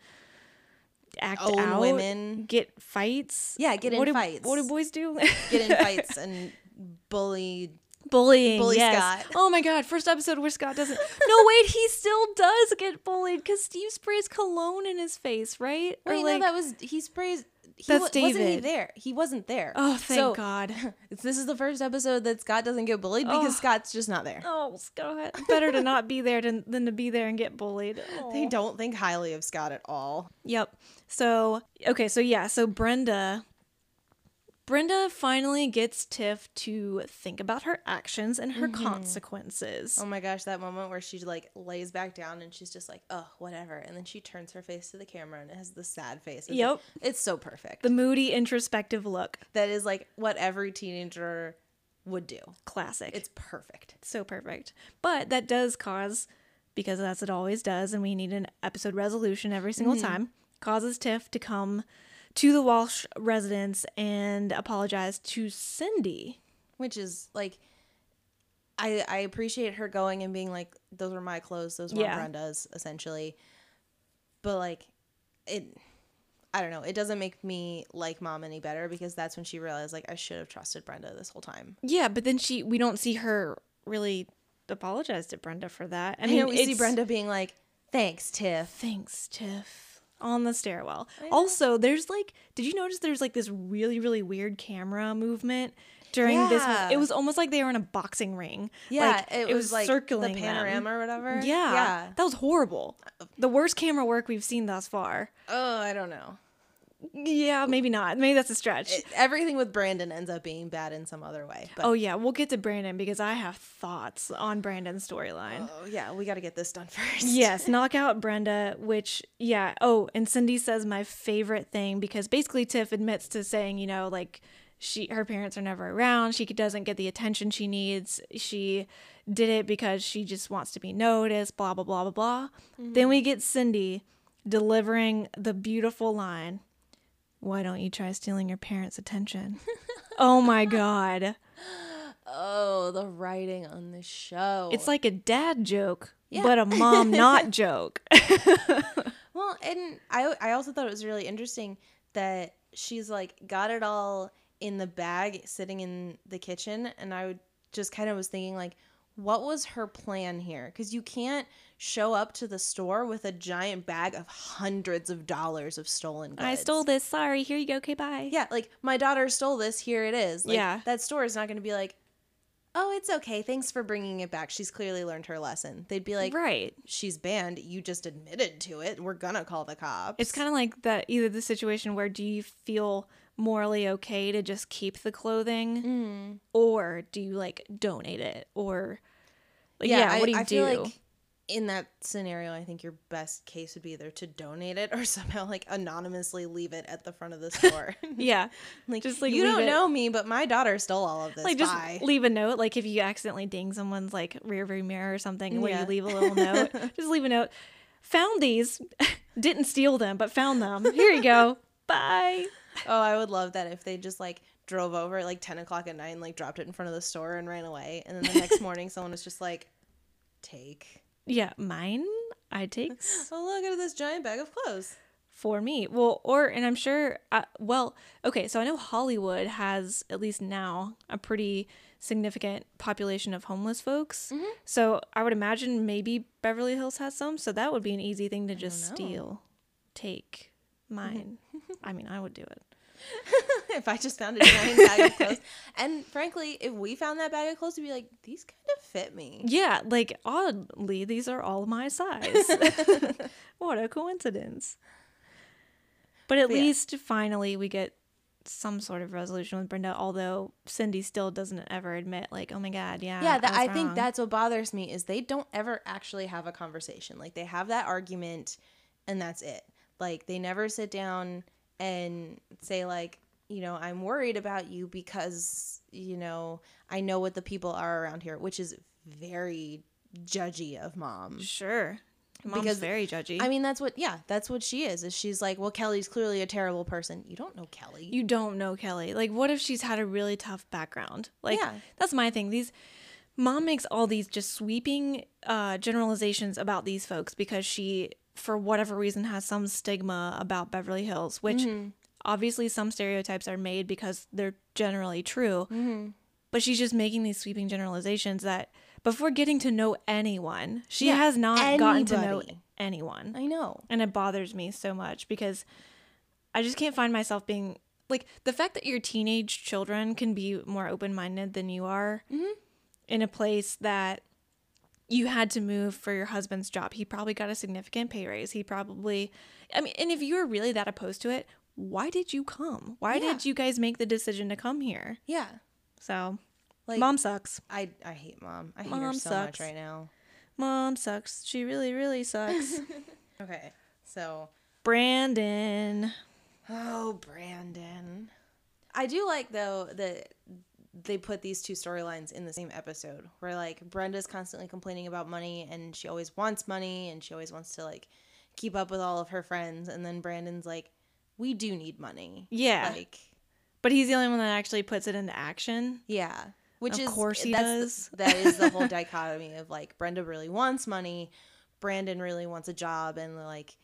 act Own out, women. get fights. Yeah, get in what do, fights. What do boys do? Get in fights and bully. Bullying. Bully yes. Scott. Oh my god! First episode where Scott doesn't. No, wait, he still does get bullied because Steve sprays cologne in his face, right? Or, Wait, like- no, that was he sprays. He That's wa- Wasn't he David. there? He wasn't there. Oh, thank So, God. This is the first episode that Scott doesn't get bullied oh. because Oh. Scott's just not there. Oh, Scott. Better to not be there than, than to be there and get bullied. They oh. don't think highly of Scott at all. Yep. So, okay, so yeah, so Brenda Brenda finally gets Tiff to think about her actions and her mm-hmm. consequences. Oh my gosh, that moment where she like lays back down and she's just like, oh, whatever. And then she turns her face to the camera and it has the sad face. It's, Yep. It's so perfect. The moody introspective look. that is like what every teenager would do. Classic. It's perfect. so perfect. But that does cause because that's it always does and we need an episode resolution every single mm-hmm. time. Causes Tiff to come to the Walsh residence and apologize to Cindy. Which is like, I, I appreciate her going and being like, those were my clothes, those were Yeah. Brenda's, essentially. But like, it, I don't know, it doesn't make me like mom any better because that's when she realized like I should have trusted Brenda this whole time. Yeah, but then she we don't see her really apologize to Brenda for that. I I mean, know we see Brenda being like, "Thanks, Tiff." Thanks, Tiff. On the stairwell. Oh, also, there's like, did you notice there's like this really, really weird camera movement during this? It was almost like they were in a boxing ring. Yeah, Like, it, was, like circling the them. panorama or whatever. Yeah, yeah. that was horrible. The worst camera work we've seen thus far. Oh, I don't know. Yeah, maybe not. Maybe that's a stretch. It- everything with Brandon ends up being bad in some other way. But oh yeah, we'll get to Brandon because I have thoughts on Brandon's storyline. oh, yeah, we got to get this done first. yes, knock out Brenda, which yeah. Oh, and Cindy says my favorite thing because basically Tiff admits to saying, you know, like she her parents are never around. She doesn't get the attention she needs. She did it because she just wants to be noticed, blah blah blah blah blah. Then mm-hmm. we get Cindy delivering the beautiful line, "Why don't you try stealing your parents' attention?" oh my god. Oh, the writing on the show. It's like a dad joke, Yeah. but a mom not joke. Well, and I I also thought it was really interesting that she's like got it all in the bag sitting in the kitchen and I would just kind of was thinking like what was her plan here? Cuz you can't show up to the store with a giant bag of hundreds of dollars of stolen goods. I stole this. Sorry. Here you go. Okay, bye. Yeah, like my daughter stole this, here it is. Like, Yeah. That store is not going to be like, "Oh, it's okay. Thanks for bringing it back. She's clearly learned her lesson." They'd be like, right. "She's banned. You just admitted to it. We're going to call the cops." It's kind of like that either the situation where do you feel morally okay to just keep the clothing Mm. or do you like donate it or like, yeah, what do you I do? Feel like in that scenario, I think your best case would be either to donate it or somehow like anonymously leave it at the front of the store. yeah. like, Just, like, you don't it- know me, but my daughter stole all of this. Like just Bye. leave a note. Like if you accidentally ding someone's like rear view mirror or something, where Yeah. you leave a little note, just leave a note. Found these, didn't steal them, but found them. Here you go. Bye. Oh, I would love that if they just like drove over at like ten o'clock at night and like dropped it in front of the store and ran away, and then the next morning someone was just like, "Take." Yeah, mine. I take Oh, look at this giant bag of clothes. for me. Well, or and I'm sure. Uh, well, okay, so I know Hollywood has at least now a pretty significant population of homeless folks. Mm-hmm. So I would imagine maybe Beverly Hills has some. So that would be an easy thing to just steal, take mine. I mean, I would do it. if I just found a giant bag of clothes, and frankly, if we found that bag of clothes, we'd be like, "These kind of fit me." Yeah, like oddly, these are all my size. what a coincidence. But at But yeah. least finally we get some sort of resolution with Brenda, although Cindy still doesn't ever admit, like, oh my god, yeah. yeah that, was i think that's what bothers me is they don't ever actually have a conversation like they have that argument and that's it like they never sit down and say like you know i'm worried about you because you know i know what the people are around here which is very judgy of mom Sure. Mom's Because, very judgy. i mean that's what yeah that's what she is is she's like well kelly's clearly a terrible person you don't know kelly you don't know Kelly. Like, what if she's had a really tough background? Like, Yeah. that's my thing. These mom makes all these just sweeping uh, generalizations about these folks because she, for whatever reason, has some stigma about Beverly Hills, which mm-hmm. obviously some stereotypes are made because they're generally true. Mm-hmm. But she's just making these sweeping generalizations that before getting to know anyone, she Yeah, has not gotten to know anyone. i know. And it bothers me so much because I just can't find myself being like the fact that your teenage children can be more open minded than you are mm-hmm. in a place that you had to move for your husband's job. He probably got a significant pay raise. He probably, I mean, and if you were really that opposed to it, why did you come? Why Yeah. did you guys make the decision to come here? yeah So, like mom sucks. i i hate mom i hate her Mom so sucks. much right now Mom sucks. She really, really sucks. okay so Brandon. Oh, Brandon. I do like though that they put these two storylines in the same episode where like Brenda's constantly complaining about money and she always wants money and she always wants to like keep up with all of her friends and then Brandon's like we do need money. Yeah. Like But he's the only one that actually puts it into action. yeah, which Of is course he does. The, that is the whole dichotomy of like Brenda really wants money, Brandon really wants a job and like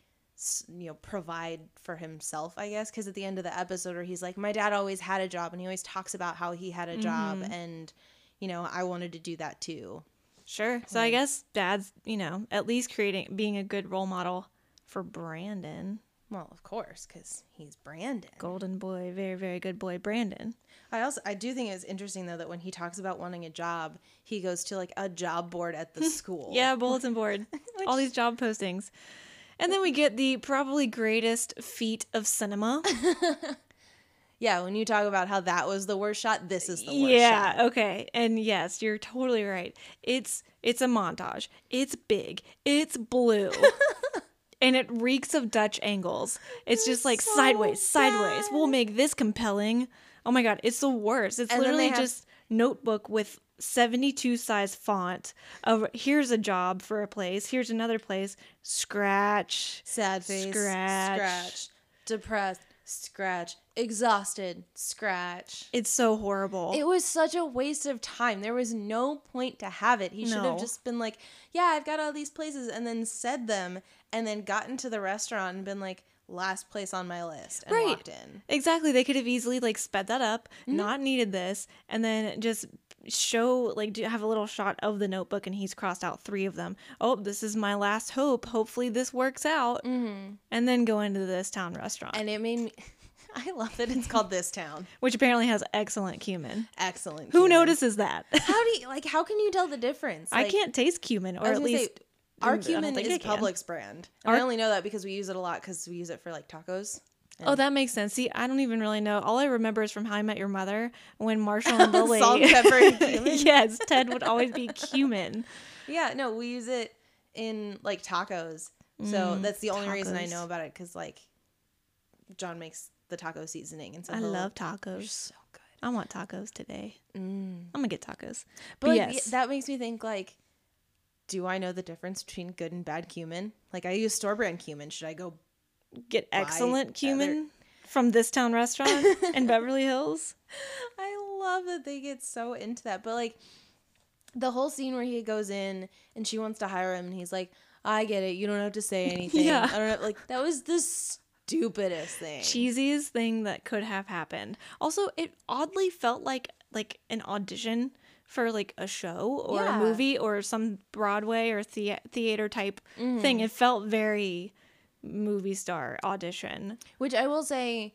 you know provide for himself i guess because at the end of the episode where he's like my dad always had a job and he always talks about how he had a job Mm-hmm. and you know i wanted to do that too Sure. So I guess dad's, you know, at least creating being a good role model for Brandon. well of course because he's brandon Golden boy, very, very good boy, Brandon. i also i do think it's interesting though that when he talks about wanting a job he goes to like a job board at the school Yeah, bulletin board. All these job postings. And then we get the probably greatest feat of cinema. Yeah, when you talk about how that was the worst shot, this is the worst yeah, shot. okay. And yes, you're totally right. It's it's a montage. It's big. It's blue. and it reeks of Dutch angles. It's just like so sideways, sideways. We'll make this compelling. Oh my god, it's the worst. It's And literally have- just notebook with 72 size font of here's a job for a place, here's another place, scratch. Sad face, Scratch. scratch, depressed, scratch, exhausted, scratch. It's so horrible. It was such a waste of time. There was no point to have it. He should have just been like, "Yeah, I've got all these places," and then said them, and then gotten to the restaurant and been like, "Last place on my list," and Right. walked in. Exactly. They could have easily like sped that up, Mm-hmm. not needed this, and then just show like do have a little shot of the notebook and he's crossed out three of them. Oh, this is my last hope. Hopefully this works out. Mm-hmm. And then go into this town restaurant, And it made me. I love that it's called this town. which apparently has excellent cumin. Excellent. Who cumin. notices that? How do you like? How can you tell the difference? I can't taste cumin, or at gonna say, least our cumin is. Publix brand. And Our- I only know that because we use it a lot because we use it for like tacos. Oh, that makes sense. See, I don't even really know. All I remember is from How I Met Your Mother when Marshall and Lily. Salt, pepper, and cumin. yes, Ted would always be cumin. Yeah, no, we use it in like tacos. So Mm, that's the only reason I know about it because like John makes the taco seasoning, and so I love They're tacos. so good. I want tacos today. Mm. I'm gonna get tacos. But But like, yes, that makes me think like, do I know the difference between good and bad cumin? Like I use store brand cumin. Should I go? Get excellent cumin from this town restaurant in Beverly Hills. I love that they get so into that. But like the whole scene where he goes in and she wants to hire him, and he's like, "I get it. You don't have to say anything." Yeah. I don't know. Like that was the stupidest thing. Cheesiest thing that could have happened. Also, it oddly felt like like an audition for like a show or Yeah. a movie or some Broadway or thea- theater type Mm-hmm. thing. It felt very movie star audition. Which I will say,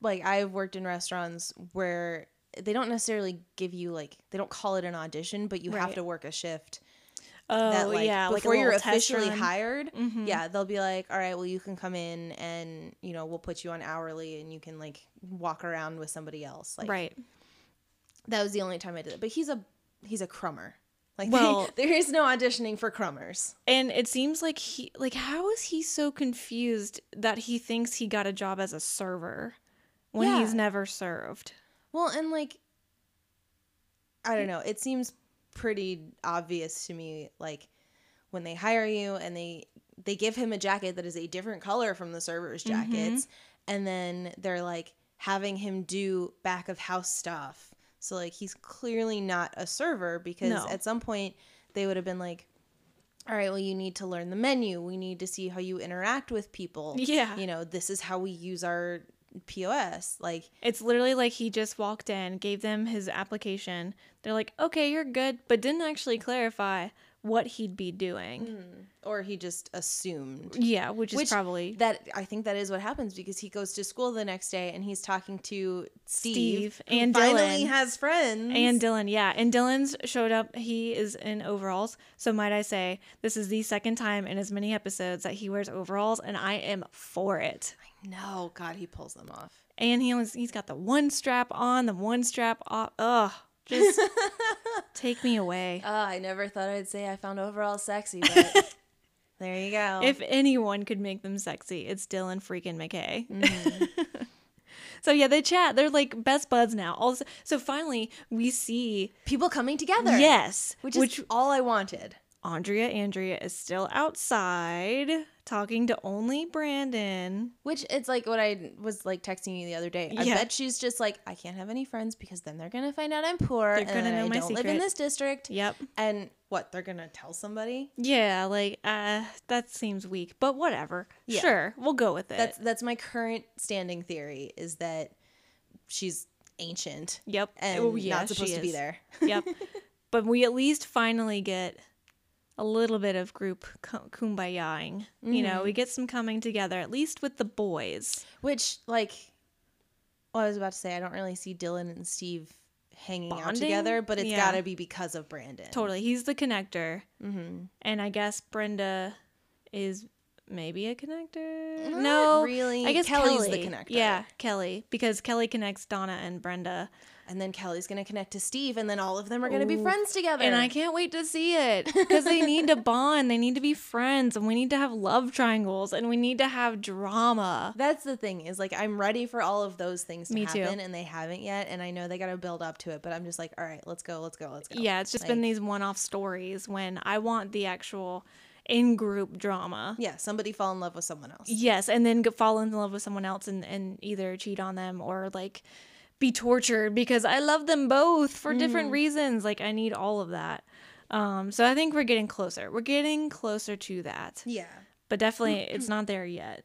like I've worked in restaurants where they don't necessarily give you like they don't call it an audition, but you have to work a shift. Oh that like yeah, like before you're officially run. hired, Mhm. yeah, they'll be like, all right, well you can come in and you know we'll put you on hourly and you can like walk around with somebody else. Like right. that was the only time I did it. But he's a he's a crummer. Like Well- there is no auditioning for crummers. And it seems like he like how is he so confused that he thinks he got a job as a server when Yeah. he's never served. Well, and like I don't know, it seems pretty obvious to me like when they hire you and they they give him a jacket that is a different color from the servers' mm-hmm. jackets and then they're like having him do back of house stuff. So like he's clearly not a server because No. at some point they would have been like all right, well you need to learn the menu. We need to see how you interact with people. Yeah. You know, this is how we use our POS. Like It's literally like he just walked in, gave them his application. They're like, "Okay, you're good," but didn't actually clarify what he'd be doing. Mm. or he just assumed Yeah, which is Which- probably that I think that is what happens because he goes to school the next day and he's talking to Steve, Steve and finally Dylan. has friends And Dylan, yeah. And Dylan's showed up. He is in overalls. So, might I say, this is the second time in as many episodes that he wears overalls, and I am for it. no God he pulls them off And he always, he's got the one strap on, the one strap off. Ugh. Just take me away. uh, I never thought I'd say I found overall sexy but there you go If anyone could make them sexy, it's Dylan freaking McKay. Mm-hmm. so yeah, they chat. They're like best buds now. Also, so finally we see people coming together yes, which is all I wanted Andrea Andrea is still outside talking to only Brandon. which it's like what I was like texting you the other day I Yeah. bet she's just like I can't have any friends because then they're gonna find out I'm poor They're and gonna know I my don't live in this district Yep. and what they're gonna tell somebody Yeah, like uh that seems weak, but whatever. Yeah. Sure, we'll go with it. That's that's my current standing theory is that she's ancient yep. and Oh, yeah, not supposed to be there. yep. But we at least finally get a little bit of group ku- kumbayaing. You know, we get some coming together, at least with the boys. Which like well, I was about to say I don't really see Dylan and Steve hanging out together, but it's Yeah. got to be because of Brandon. Totally. He's the connector. Mm-hmm. And I guess Brenda is maybe a connector. Not no, really. I guess Kelly's the connector. Yeah, Kelly, because Kelly connects Donna and Brenda, And then Kelly's gonna connect to Steve, and then all of them are gonna be friends together. and I can't wait to see it because they need to bond. They need to be friends, and we need to have love triangles, and we need to have drama. That's the thing is like I'm ready for all of those things to Me too. happen, and they haven't yet. And I know they got to build up to it, but I'm just like, all right, let's go, let's go, let's go. Yeah, it's just been these one-off stories when I want the actual in-group drama. Yeah, somebody fall in love with someone else. Yes, and then fall in love with someone else and, and either cheat on them or like be tortured because I love them both for different reasons. Like I need all of that. Um, so I think we're getting closer. We're getting closer to that, Yeah. but definitely it's not there yet.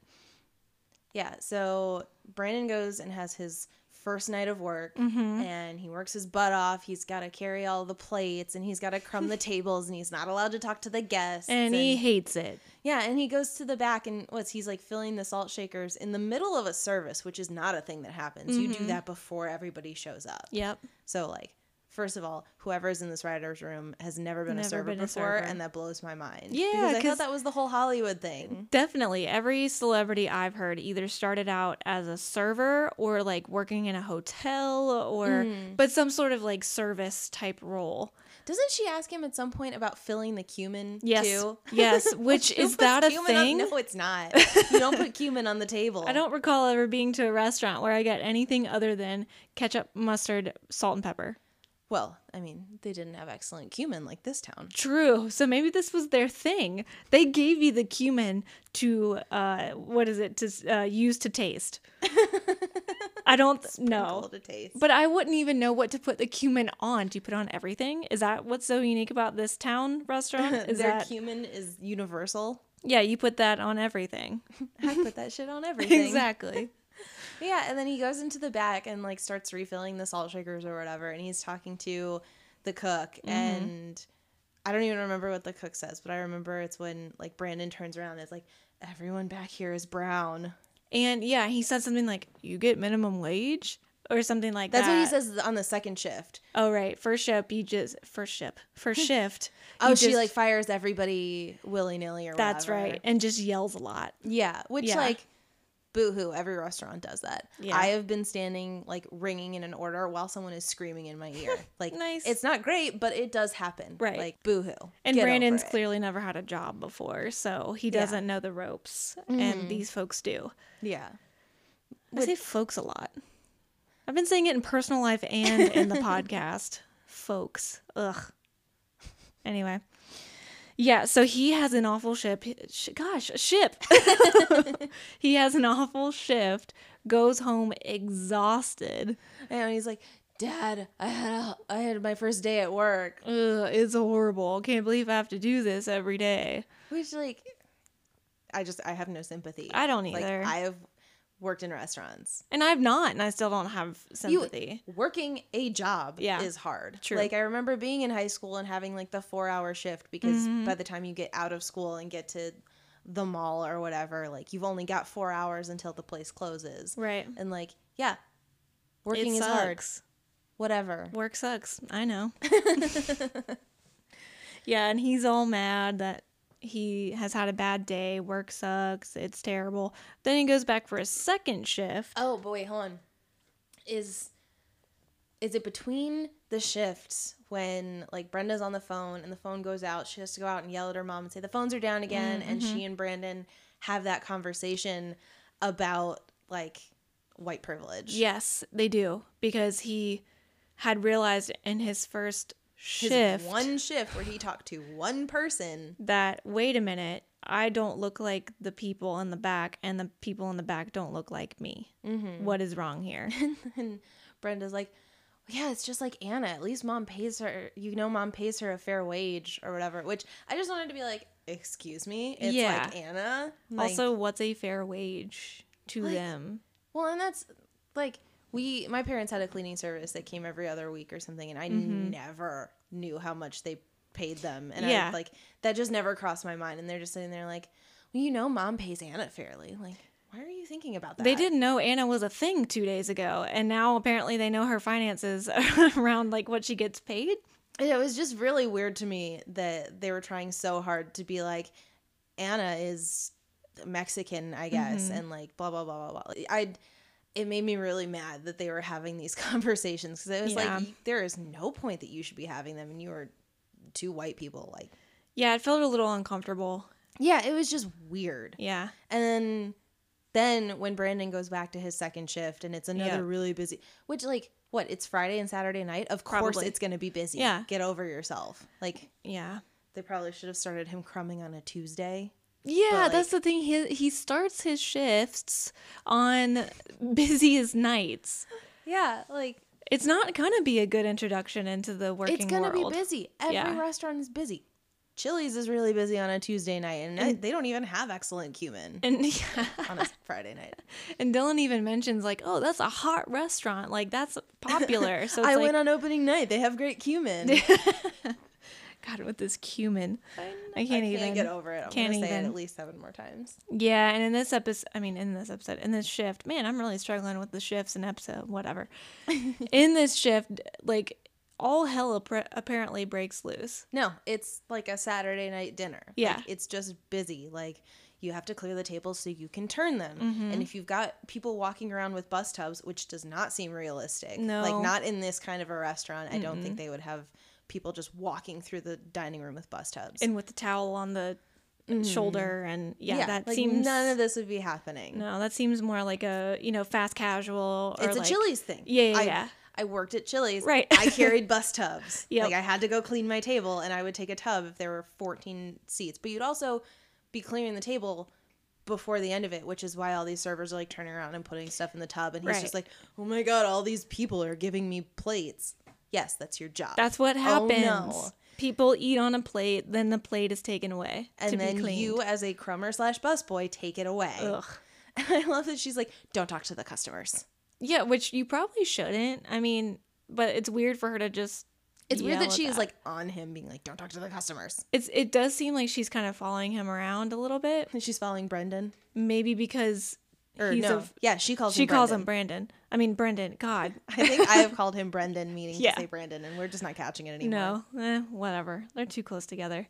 Yeah. So Brandon goes and has his first night of work Mm-hmm. and he works his butt off. He's got to carry all the plates and he's got to crumb the tables and he's not allowed to talk to the guests. And he hates it. yeah, and he goes to the back and what's he's like filling the salt shakers in the middle of a service, which is not a thing that happens. You Mm-hmm. do that before everybody shows up. Yep. So like First of all, whoever's in this writer's room has never been a server been a before, server. and that blows my mind. Yeah, because I thought that was the whole Hollywood thing. Definitely. Every celebrity I've heard either started out as a server or like working in a hotel or hmm. but some sort of like service type role. Doesn't she ask him at some point about filling the cumin Yes. too? Yes, which is that a cumin on- thing? no, it's not. You don't put cumin on the table. I don't recall ever being to a restaurant where I get anything other than ketchup, mustard, salt, and pepper. Well, I mean, they didn't have excellent cumin like this town. True. So maybe this was their thing. They gave you the cumin to uh what is it to uh, use to taste. I don't know. To taste. But I wouldn't even know what to put the cumin on. Do you put on everything? Is that what's so unique about this town restaurant? Is Their that cumin is universal. yeah? You put that on everything. I put that shit on everything. exactly. Yeah, and then he goes into the back and like starts refilling the salt shakers or whatever, and he's talking to the cook, Mm-hmm. and I don't even remember what the cook says, but I remember it's when like Brandon turns around and it's like everyone back here is brown. And yeah, he said something like, "You get minimum wage." Or something like That's that. That's what he says on the second shift. Oh right, first ship you just first ship first shift. Oh, you she just- like fires everybody willy nilly or whatever. that's whatever. right, and just yells a lot. Yeah, which Yeah. like boohoo, every restaurant does that. Yeah. I have been standing like ringing in an order while someone is screaming in my ear. Like Nice. It's not great, but it does happen. Right. Like boohoo. And Get Brandon's clearly never had a job before, so he doesn't know the ropes, Mm-hmm. and these folks do. Yeah. I say folks a lot. I've been saying it in personal life and in the podcast. Folks. Ugh. Anyway. Yeah, so he has an awful ship. Gosh, a ship. he has an awful shift, goes home exhausted. And he's like, Dad, I had a, I had my first day at work. Ugh, it's horrible. Can't believe I have to do this every day. Which like I just I have no sympathy. I don't Like either. I have worked in restaurants. And I've not, and I still don't have sympathy. You working a job Yeah, is hard. true. Like I remember being in high school and having like the four hour shift because Mm-hmm. by the time you get out of school and get to the mall or whatever, like you've only got four hours until the place closes. right. And like, yeah, working is hard. Whatever. Work sucks. I know. yeah, and he's all mad that he has had a bad day. Work sucks. It's terrible. Then he goes back for a second shift. Oh, but wait, hold on. Is is it between the shifts when like Brenda's on the phone and the phone goes out, she has to go out and yell at her mom and say the phones are down again, mm, and she mm-hmm. and Brandon have that conversation about like white privilege. Yes, they do because he had realized in his first shift one shift where he talked to one person. that wait a minute, I don't look like the people in the back, and the people in the back don't look like me. Mm-hmm. What is wrong here? and Brenda's like, yeah, it's just like Anna. At least mom pays her, you know, mom pays her a fair wage or whatever. Which I just wanted to be like, excuse me, it's Yeah. like Anna. Like, also, what's a fair wage to Like, them? well, and that's like we. My parents had a cleaning service that came every other week or something, and I never knew how much they paid them, and Yeah. I like that just never crossed my mind. And they're just sitting there like, well, you know, mom pays Anna fairly. Like, why are you thinking about that? They didn't know Anna was a thing two days ago, and now apparently they know her finances around like what she gets paid. And it was just really weird to me that they were trying so hard to be like anna is Mexican, I guess, Mhm. and like blah blah blah blah blah. I it made me really mad that they were having these conversations because it was Yeah. like there is no point that you should be having them, and you are two white people. Like, Yeah, it felt a little uncomfortable. yeah, it was just weird. Yeah. And then then when Brandon goes back to his second shift and it's another Yeah. really busy which like what, it's Friday and Saturday night? Of course Probably. it's gonna be busy. Yeah. Get over yourself. Like Yeah. they probably should have started him crumbing on a Tuesday. Yeah, But, that's the thing. He he starts his shifts on busiest nights. Yeah, like It's not gonna be a good introduction into the working it's gonna world. be busy. Every Yeah. restaurant is busy. Chili's is really busy on a Tuesday night, and, And- they don't even have excellent cumin And yeah, on a Friday night. and Dylan even mentions like, oh, that's a hot restaurant. Like that's popular. So it's I like, went on opening night. They have great cumin. God with this cumin. I I can't can't even get over it. I'm can't gonna say it at least seven more times. Yeah, and in this episode, I mean, in this episode, in this shift, man, I'm really struggling with the shifts and episode, whatever. in this shift, like all hell apparently breaks loose. No, it's like a Saturday night dinner. Like, Yeah. it's just busy. Like you have to clear the tables so you can turn them. Mm-hmm. And if you've got people walking around with bus tubs, which does not seem realistic. no. Like not in this kind of a restaurant. I don't think they would have people just walking through the dining room with bus tubs. And with the towel on the mm-hmm. shoulder, and yeah, that like seems none of this would be happening. no, that seems more like a you know fast casual. Or it's a like, Chili's thing. Yeah, yeah, I, yeah. I worked at Chili's. Right. I carried bus tubs. Yep. Like I had to go clean my table and I would take a tub if there were 14 seats. But you'd also be clearing the table before the end of it, which is why all these servers are like turning around and putting stuff in the tub. And he's Right. just like, oh my God, all these people are giving me plates. Yes, that's your job. That's what happens. Oh, no. People eat on a plate, then the plate is taken away And then you, as a crummer slash busboy, take it away. Ugh. And I love that she's like, don't talk to the customers. Yeah, which you probably shouldn't. I mean, but it's weird for her to just. It's weird that at she is like on him, being like, don't talk to the customers. It's it does seem like she's kind of following him around a little bit. And she's following Brendan. Maybe because Or he's no. a yeah, she calls she him calls Brendan. him Brandon. I mean Brendan. God, I think I have called him Brendan, meaning Yeah. to say Brandon, and we're just not catching it anymore. no, eh, whatever. They're too close together.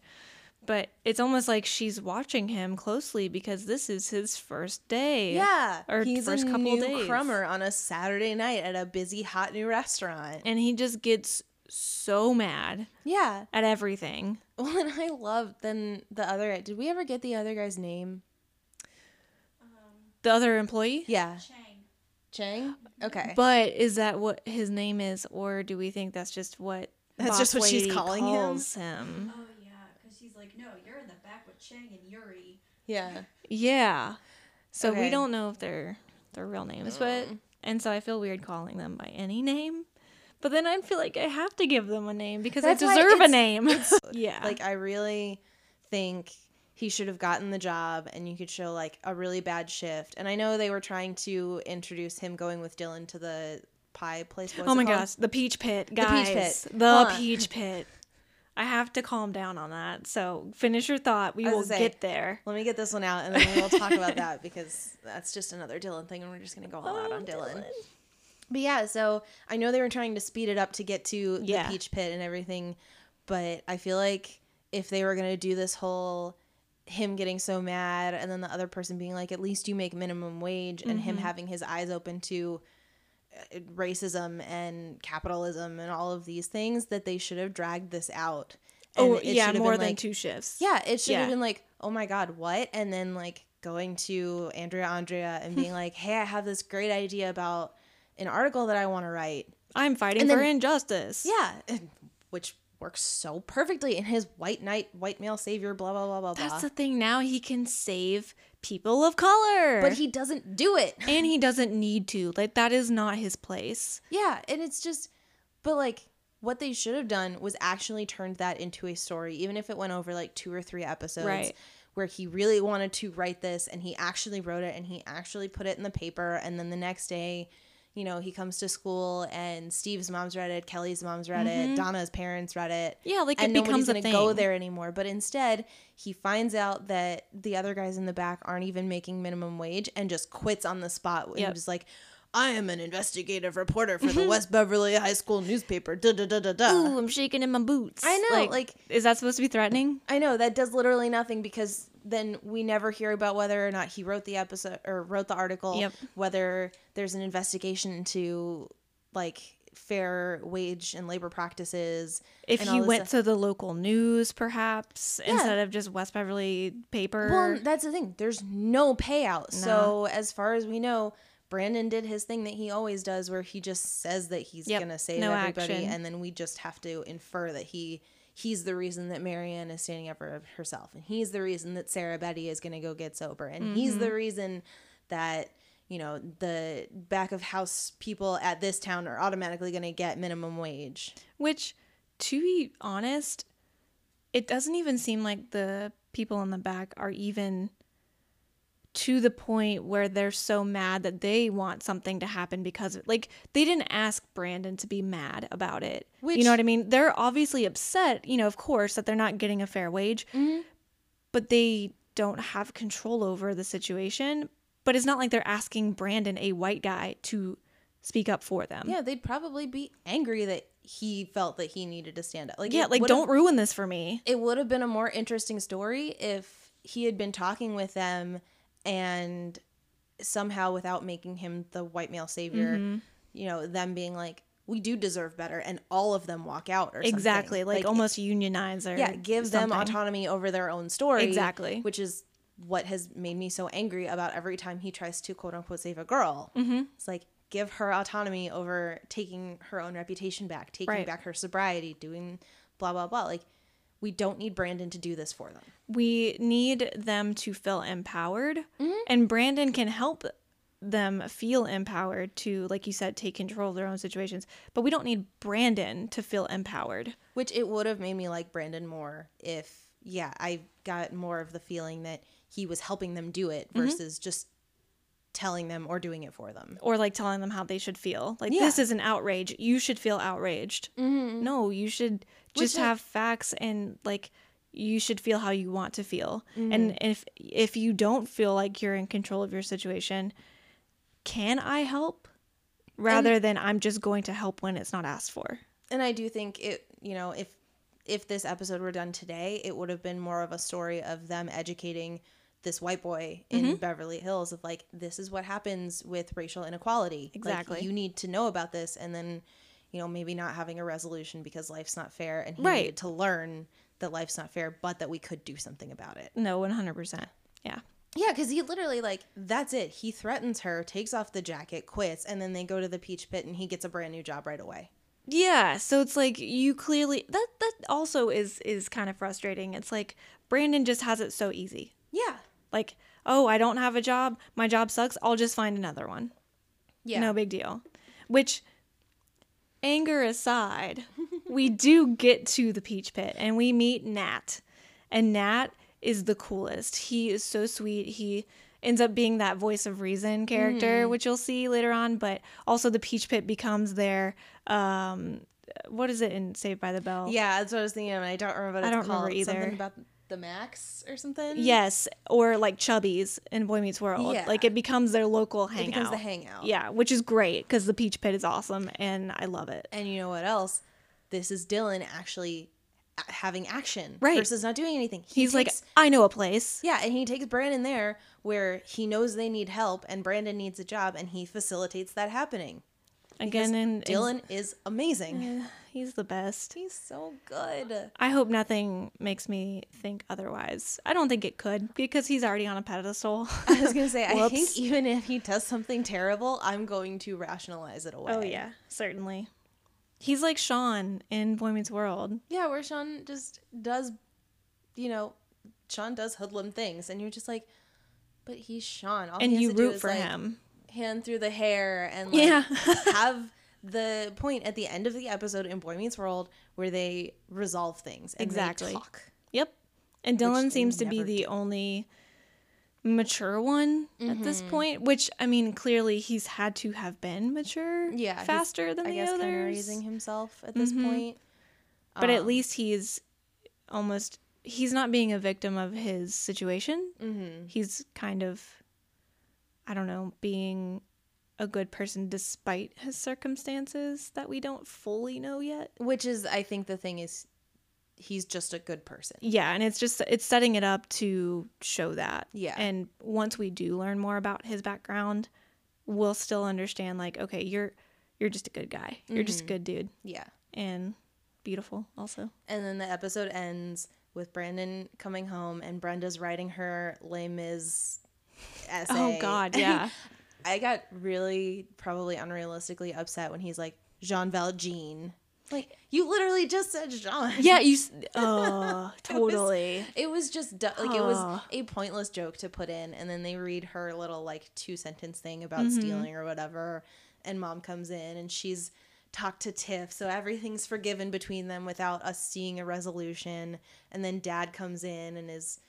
But it's almost like she's watching him closely because this is his first day. Yeah, Or he's first a couple new days. crummer on a Saturday night at a busy, hot new restaurant. and he just gets so mad Yeah, at everything. well, and I love then the other guy. Did we ever get the other guy's name? The other employee. Yeah, Chang. Chang? Okay, But is that what his name is, or do we think that's just what That's boss just what she's calling him? calls him? Oh yeah, because she's like, no, you're in the back with Chang and Yuri. yeah, Yeah. So we don't know if they're their real names, but mm. and so I feel weird calling them by any name. But then I feel like I have to give them a name because That's they why deserve a name. yeah. like I really think he should have gotten the job, and you could show like a really bad shift. And I know they were trying to introduce him going with Dylan to the pie place. Oh my gosh, the peach pit, guys. The peach pit. The Huh. peach pit. I have to calm down on that. So finish your thought. We will say, get there. Let me get this one out, and then we'll talk about that because that's just another Dylan thing, and we're just gonna go all out Oh, on Dylan. But yeah, so I know they were trying to speed it up to get to Yeah. the peach pit and everything, but I feel like if they were gonna do this whole him getting so mad and then the other person being like, at least you make minimum wage, and Mm-hmm. him having his eyes open to uh, racism and capitalism and all of these things, that they should have dragged this out. And Oh yeah, more than like, two shifts. yeah, it should have been like, oh my God, what? And then like going to Andrea Andrea and being like, hey, I have this great idea about an article that I want to write. I'm fighting And for then- injustice. Yeah, which works so perfectly in his white knight, white male savior, blah, blah, blah, blah, blah. That's the thing. Now he can save people of color. but he doesn't do it. and he doesn't need to. Like that is not his place. Yeah, and it's just, but like, what they should have done was actually turned that into a story, even if it went over like two or three episodes. Right. Where he really wanted to write this and he actually wrote it and he actually put it in the paper. And then the next day, you know, he comes to school and Steve's mom's read it, Kelly's mom's read it, Donna's parents read it. Mm-hmm. Yeah, like and it nobody's gonna thing. go there anymore. But instead, he finds out that the other guys in the back aren't even making minimum wage and just quits on the spot. And Yep. just like, I am an investigative reporter for the mm-hmm. West Beverly High School newspaper. Da da da da da. Ooh, I'm shaking in my boots. I know, like- is that supposed to be threatening? I know that does literally nothing because then we never hear about whether or not he wrote the episode or wrote the article. Yep. Whether there's an investigation into like fair wage and labor practices. If he went stuff. to the local news, perhaps Yeah. instead of just West Beverly paper. Well, that's the thing. There's no payout. So as far as we know, Brandon did his thing that he always does, where he just says that he's Yep. gonna save No everybody, action. and then we just have to infer that he he's the reason that Marianne is standing up for herself, and he's the reason that Sarah Betty is gonna go get sober, and he's Mm-hmm. the reason that you know the back of house people at this town are automatically gonna get minimum wage. Which, to be honest, it doesn't even seem like the people in the back are even to the point where they're so mad that they want something to happen because of like they didn't ask Brandon to be mad about it. you know what I mean? They're obviously upset, you know, of course, that they're not getting a fair wage, mm-hmm. but they don't have control over the situation. But it's not like they're asking Brandon, a white guy, to speak up for them. Yeah, they'd probably be angry that he felt that he needed to stand up. Like Yeah, like don't ruin this for me. it would have been a more interesting story if he had been talking with them and somehow without making him the white male savior Mm-hmm. you know them being like we do deserve better and all of them walk out or Exactly, something. like, almost unionize or yeah give them autonomy over their own story Exactly. which is what has made me so angry about every time he tries to quote unquote save a girl Mm-hmm. it's like give her autonomy over taking her own reputation back taking Right. back her sobriety doing blah blah blah like we don't need brandon to do this for them We need them to feel empowered, Mm-hmm. and Brandon can help them feel empowered to, like you said, take control of their own situations. But we don't need Brandon to feel empowered. Which it would have made me like Brandon more if, yeah, I got more of the feeling that he was helping them do it Mm-hmm. versus just telling them or doing it for them. or like telling them how they should feel. Like Yeah. Mm-hmm. this is an outrage. You should feel outraged. No, you should just Which have facts and like you should feel how you want to feel. Mm-hmm. And if if you don't feel like you're in control of your situation, can I help? Rather than I'm just going to help when it's not asked for. And I do think it, you know, if if this episode were done today, it would have been more of a story of them educating this white boy in Mm-hmm. Beverly Hills of like this is what happens with racial inequality. Like, Exactly. you need to know about this and then you know, maybe not having a resolution because life's not fair and he Right. needed to learn that life's not fair, but that we could do something about it. No, 100%. Yeah. Yeah, because he literally like that's it. He threatens her, takes off the jacket, quits, and then they go to the peach pit and he gets a brand new job right away. Yeah, so it's like you clearly that that also is is kind of frustrating. It's like Brandon just has it so easy. Yeah. Like, oh, I don't have a job. My job sucks. I'll just find another one. Yeah. No big deal. Which, anger aside, we do get to the peach pit and we meet Nat. And Nat is the coolest. He is so sweet. He ends up being that voice of reason character, Mm-hmm. which you'll see later on. But also, the peach pit becomes their. Um, what is it in Saved by the Bell? Yeah, that's what I was thinking of, I don't remember what I don't remember called. either. Something about the Max or something? Yes, or like Chubby's in Boy Meets World. Yeah. Like it becomes their local hangout. It becomes the hangout. Yeah, which is great because the Peach Pit is awesome and I love it. And you know what else? This is Dylan actually having action Right. versus not doing anything. He He's like, I know a place. yeah, and he takes Brandon there where he knows they need help and Brandon needs a job and he facilitates that happening. Again, and Dylan is amazing. he's the best. He's so good. I hope nothing makes me think otherwise. I don't think it could because he's already on a pedestal. I was gonna say, I think even if he does something terrible, I'm going to rationalize it away. oh yeah, certainly. He's like Sean in Boy Meets World. Yeah, where Sean just does, you know, Sean does hoodlum things, and you're just like, but he's Sean. All And you root for like, him. Hand through the hair and like Yeah. have the point at the end of the episode in Boy Meets World where they resolve things. Exactly. talk. Yep. And Dylan seems to be the only mature one at this Mm-hmm. point, which I mean, clearly he's had to have been mature Yeah, faster than I the guess kind of others. raising himself at this Mhm. point. but at Um, least he's almost he's not being a victim of his situation. mhm. He's kind of I don't know, being a good person despite his circumstances that we don't fully know yet. which is I think the thing is he's just a good person. Yeah, and it's just it's setting it up to show that. Yeah. And once we do learn more about his background, we'll still understand like, okay, you're you're just a good guy. You're just a mm-hmm. good dude Yeah. and beautiful also. And then the episode ends with Brandon coming home and Brenda's writing her Les Mis essay. Oh god, yeah. I got really probably unrealistically upset when he's like Jean Valjean. Like you literally just said Jean. yeah, you oh, totally. It was just du- like it was a pointless joke to put in, and then they read her little like two sentence thing about Mm-hmm. stealing or whatever, and mom comes in and she's talked to Tiff, so everything's forgiven between them without us seeing a resolution, and then dad comes in and is,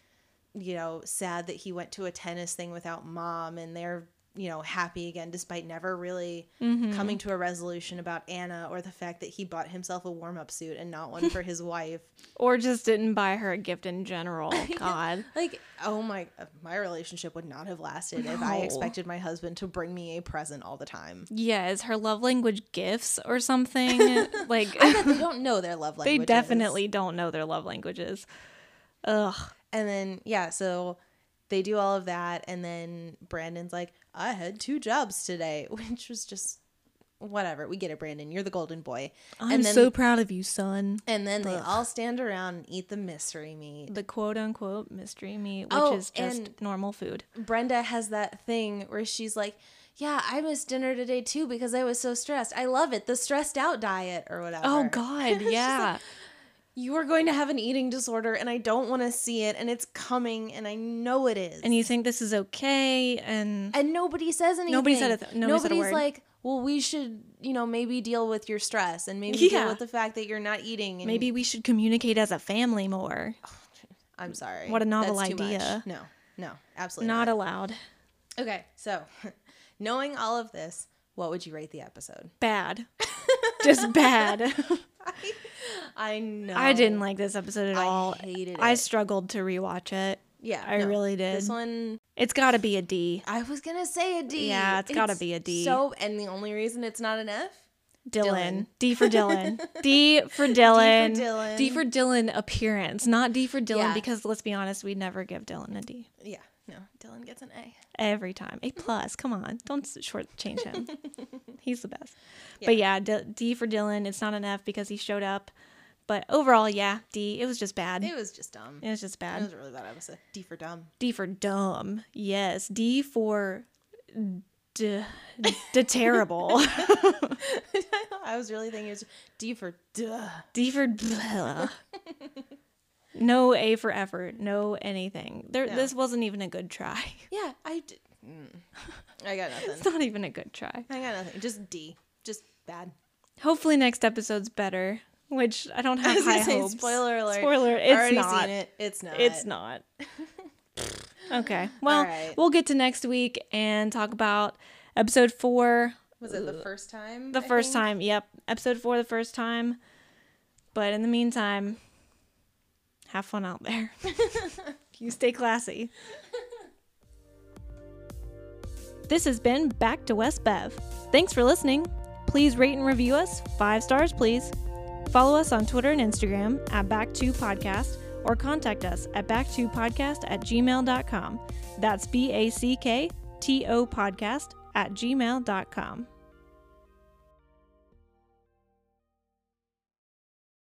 you know, sad that he went to a tennis thing without mom, and they're you know happy again despite never really Mm-hmm. coming to a resolution about Anna or the fact that he bought himself a warm up suit and not one for his wife. Or just didn't buy her a gift in general. God. Like, oh my, my relationship would not have lasted if I expected my husband to bring me a present all the time. Yeah, is her love language gifts or something? like I bet they don't know their love languages. they definitely don't know their love languages. Ugh. And then yeah, so they do all of that, and then Brandon's like, I had two jobs today, which was just whatever. We get it, Brandon. You're the golden boy. I'm and then so proud of you, son. and then they all stand around and eat the mystery meat. The quote unquote mystery meat, which Oh, is just normal food. Brenda has that thing where she's like, Yeah, I missed dinner today too because I was so stressed. I love it. The stressed out diet or whatever. Oh God, yeah. You are going to have an eating disorder and I don't want to see it and it's coming and I know it is. and you think this is okay and and nobody says anything. Nobody said a th- nobody said Nobody's word. like, well, we should, you know, maybe deal with your stress and maybe Yeah. deal with the fact that you're not eating. And maybe we should communicate as a family more. Oh, I'm sorry. What a novel That's idea. No, no, absolutely Not not. allowed. okay, so knowing all of this, what would you rate the episode? Bad. just bad. I I, know. I didn't like this episode at I all. hated I struggled to rewatch it. Yeah, I really did. This one, It's got to be a D. I was gonna say a D. Yeah, it's gotta be a D. So, and the only reason it's not an F, Dylan. Dylan. D for Dylan. D for Dylan. Dylan. D for Dylan appearance, not D for Dylan Yeah. because let's be honest, we'd never give Dylan a D yeah, no, Dylan gets an A. every time. A plus. Come on, don't shortchange him. He's the best. But yeah, D, D for Dylan. It's not an F because he showed up. But overall, yeah, D. It was just bad. It was just dumb. It was just bad. It was really bad episode. D for dumb. D for dumb. Yes. D for d, d terrible. I was really thinking it was D for duh. D for blah. No A for effort. No anything. There. No. This wasn't even a good try. Yeah, I did. Mm. I got nothing. It's not even a good try. I got nothing. Just D. Just bad. Hopefully next episode's better. Which I don't I have gonna high say, hopes. spoiler alert. Spoiler. It's not. it. It's not. It's not. okay. Well, right. we'll get to next week and talk about episode four. Was it the first time? The I first think? time. Yep. Episode four the first time. But in the meantime, have fun out there. you stay classy. This has been Back to West Bev. Thanks for listening. Please rate and review us. Five stars, please. Follow us on Twitter and Instagram at Back2Podcast or contact us at back2podcast at gmail.com. That's B A C K T O podcast at gmail.com.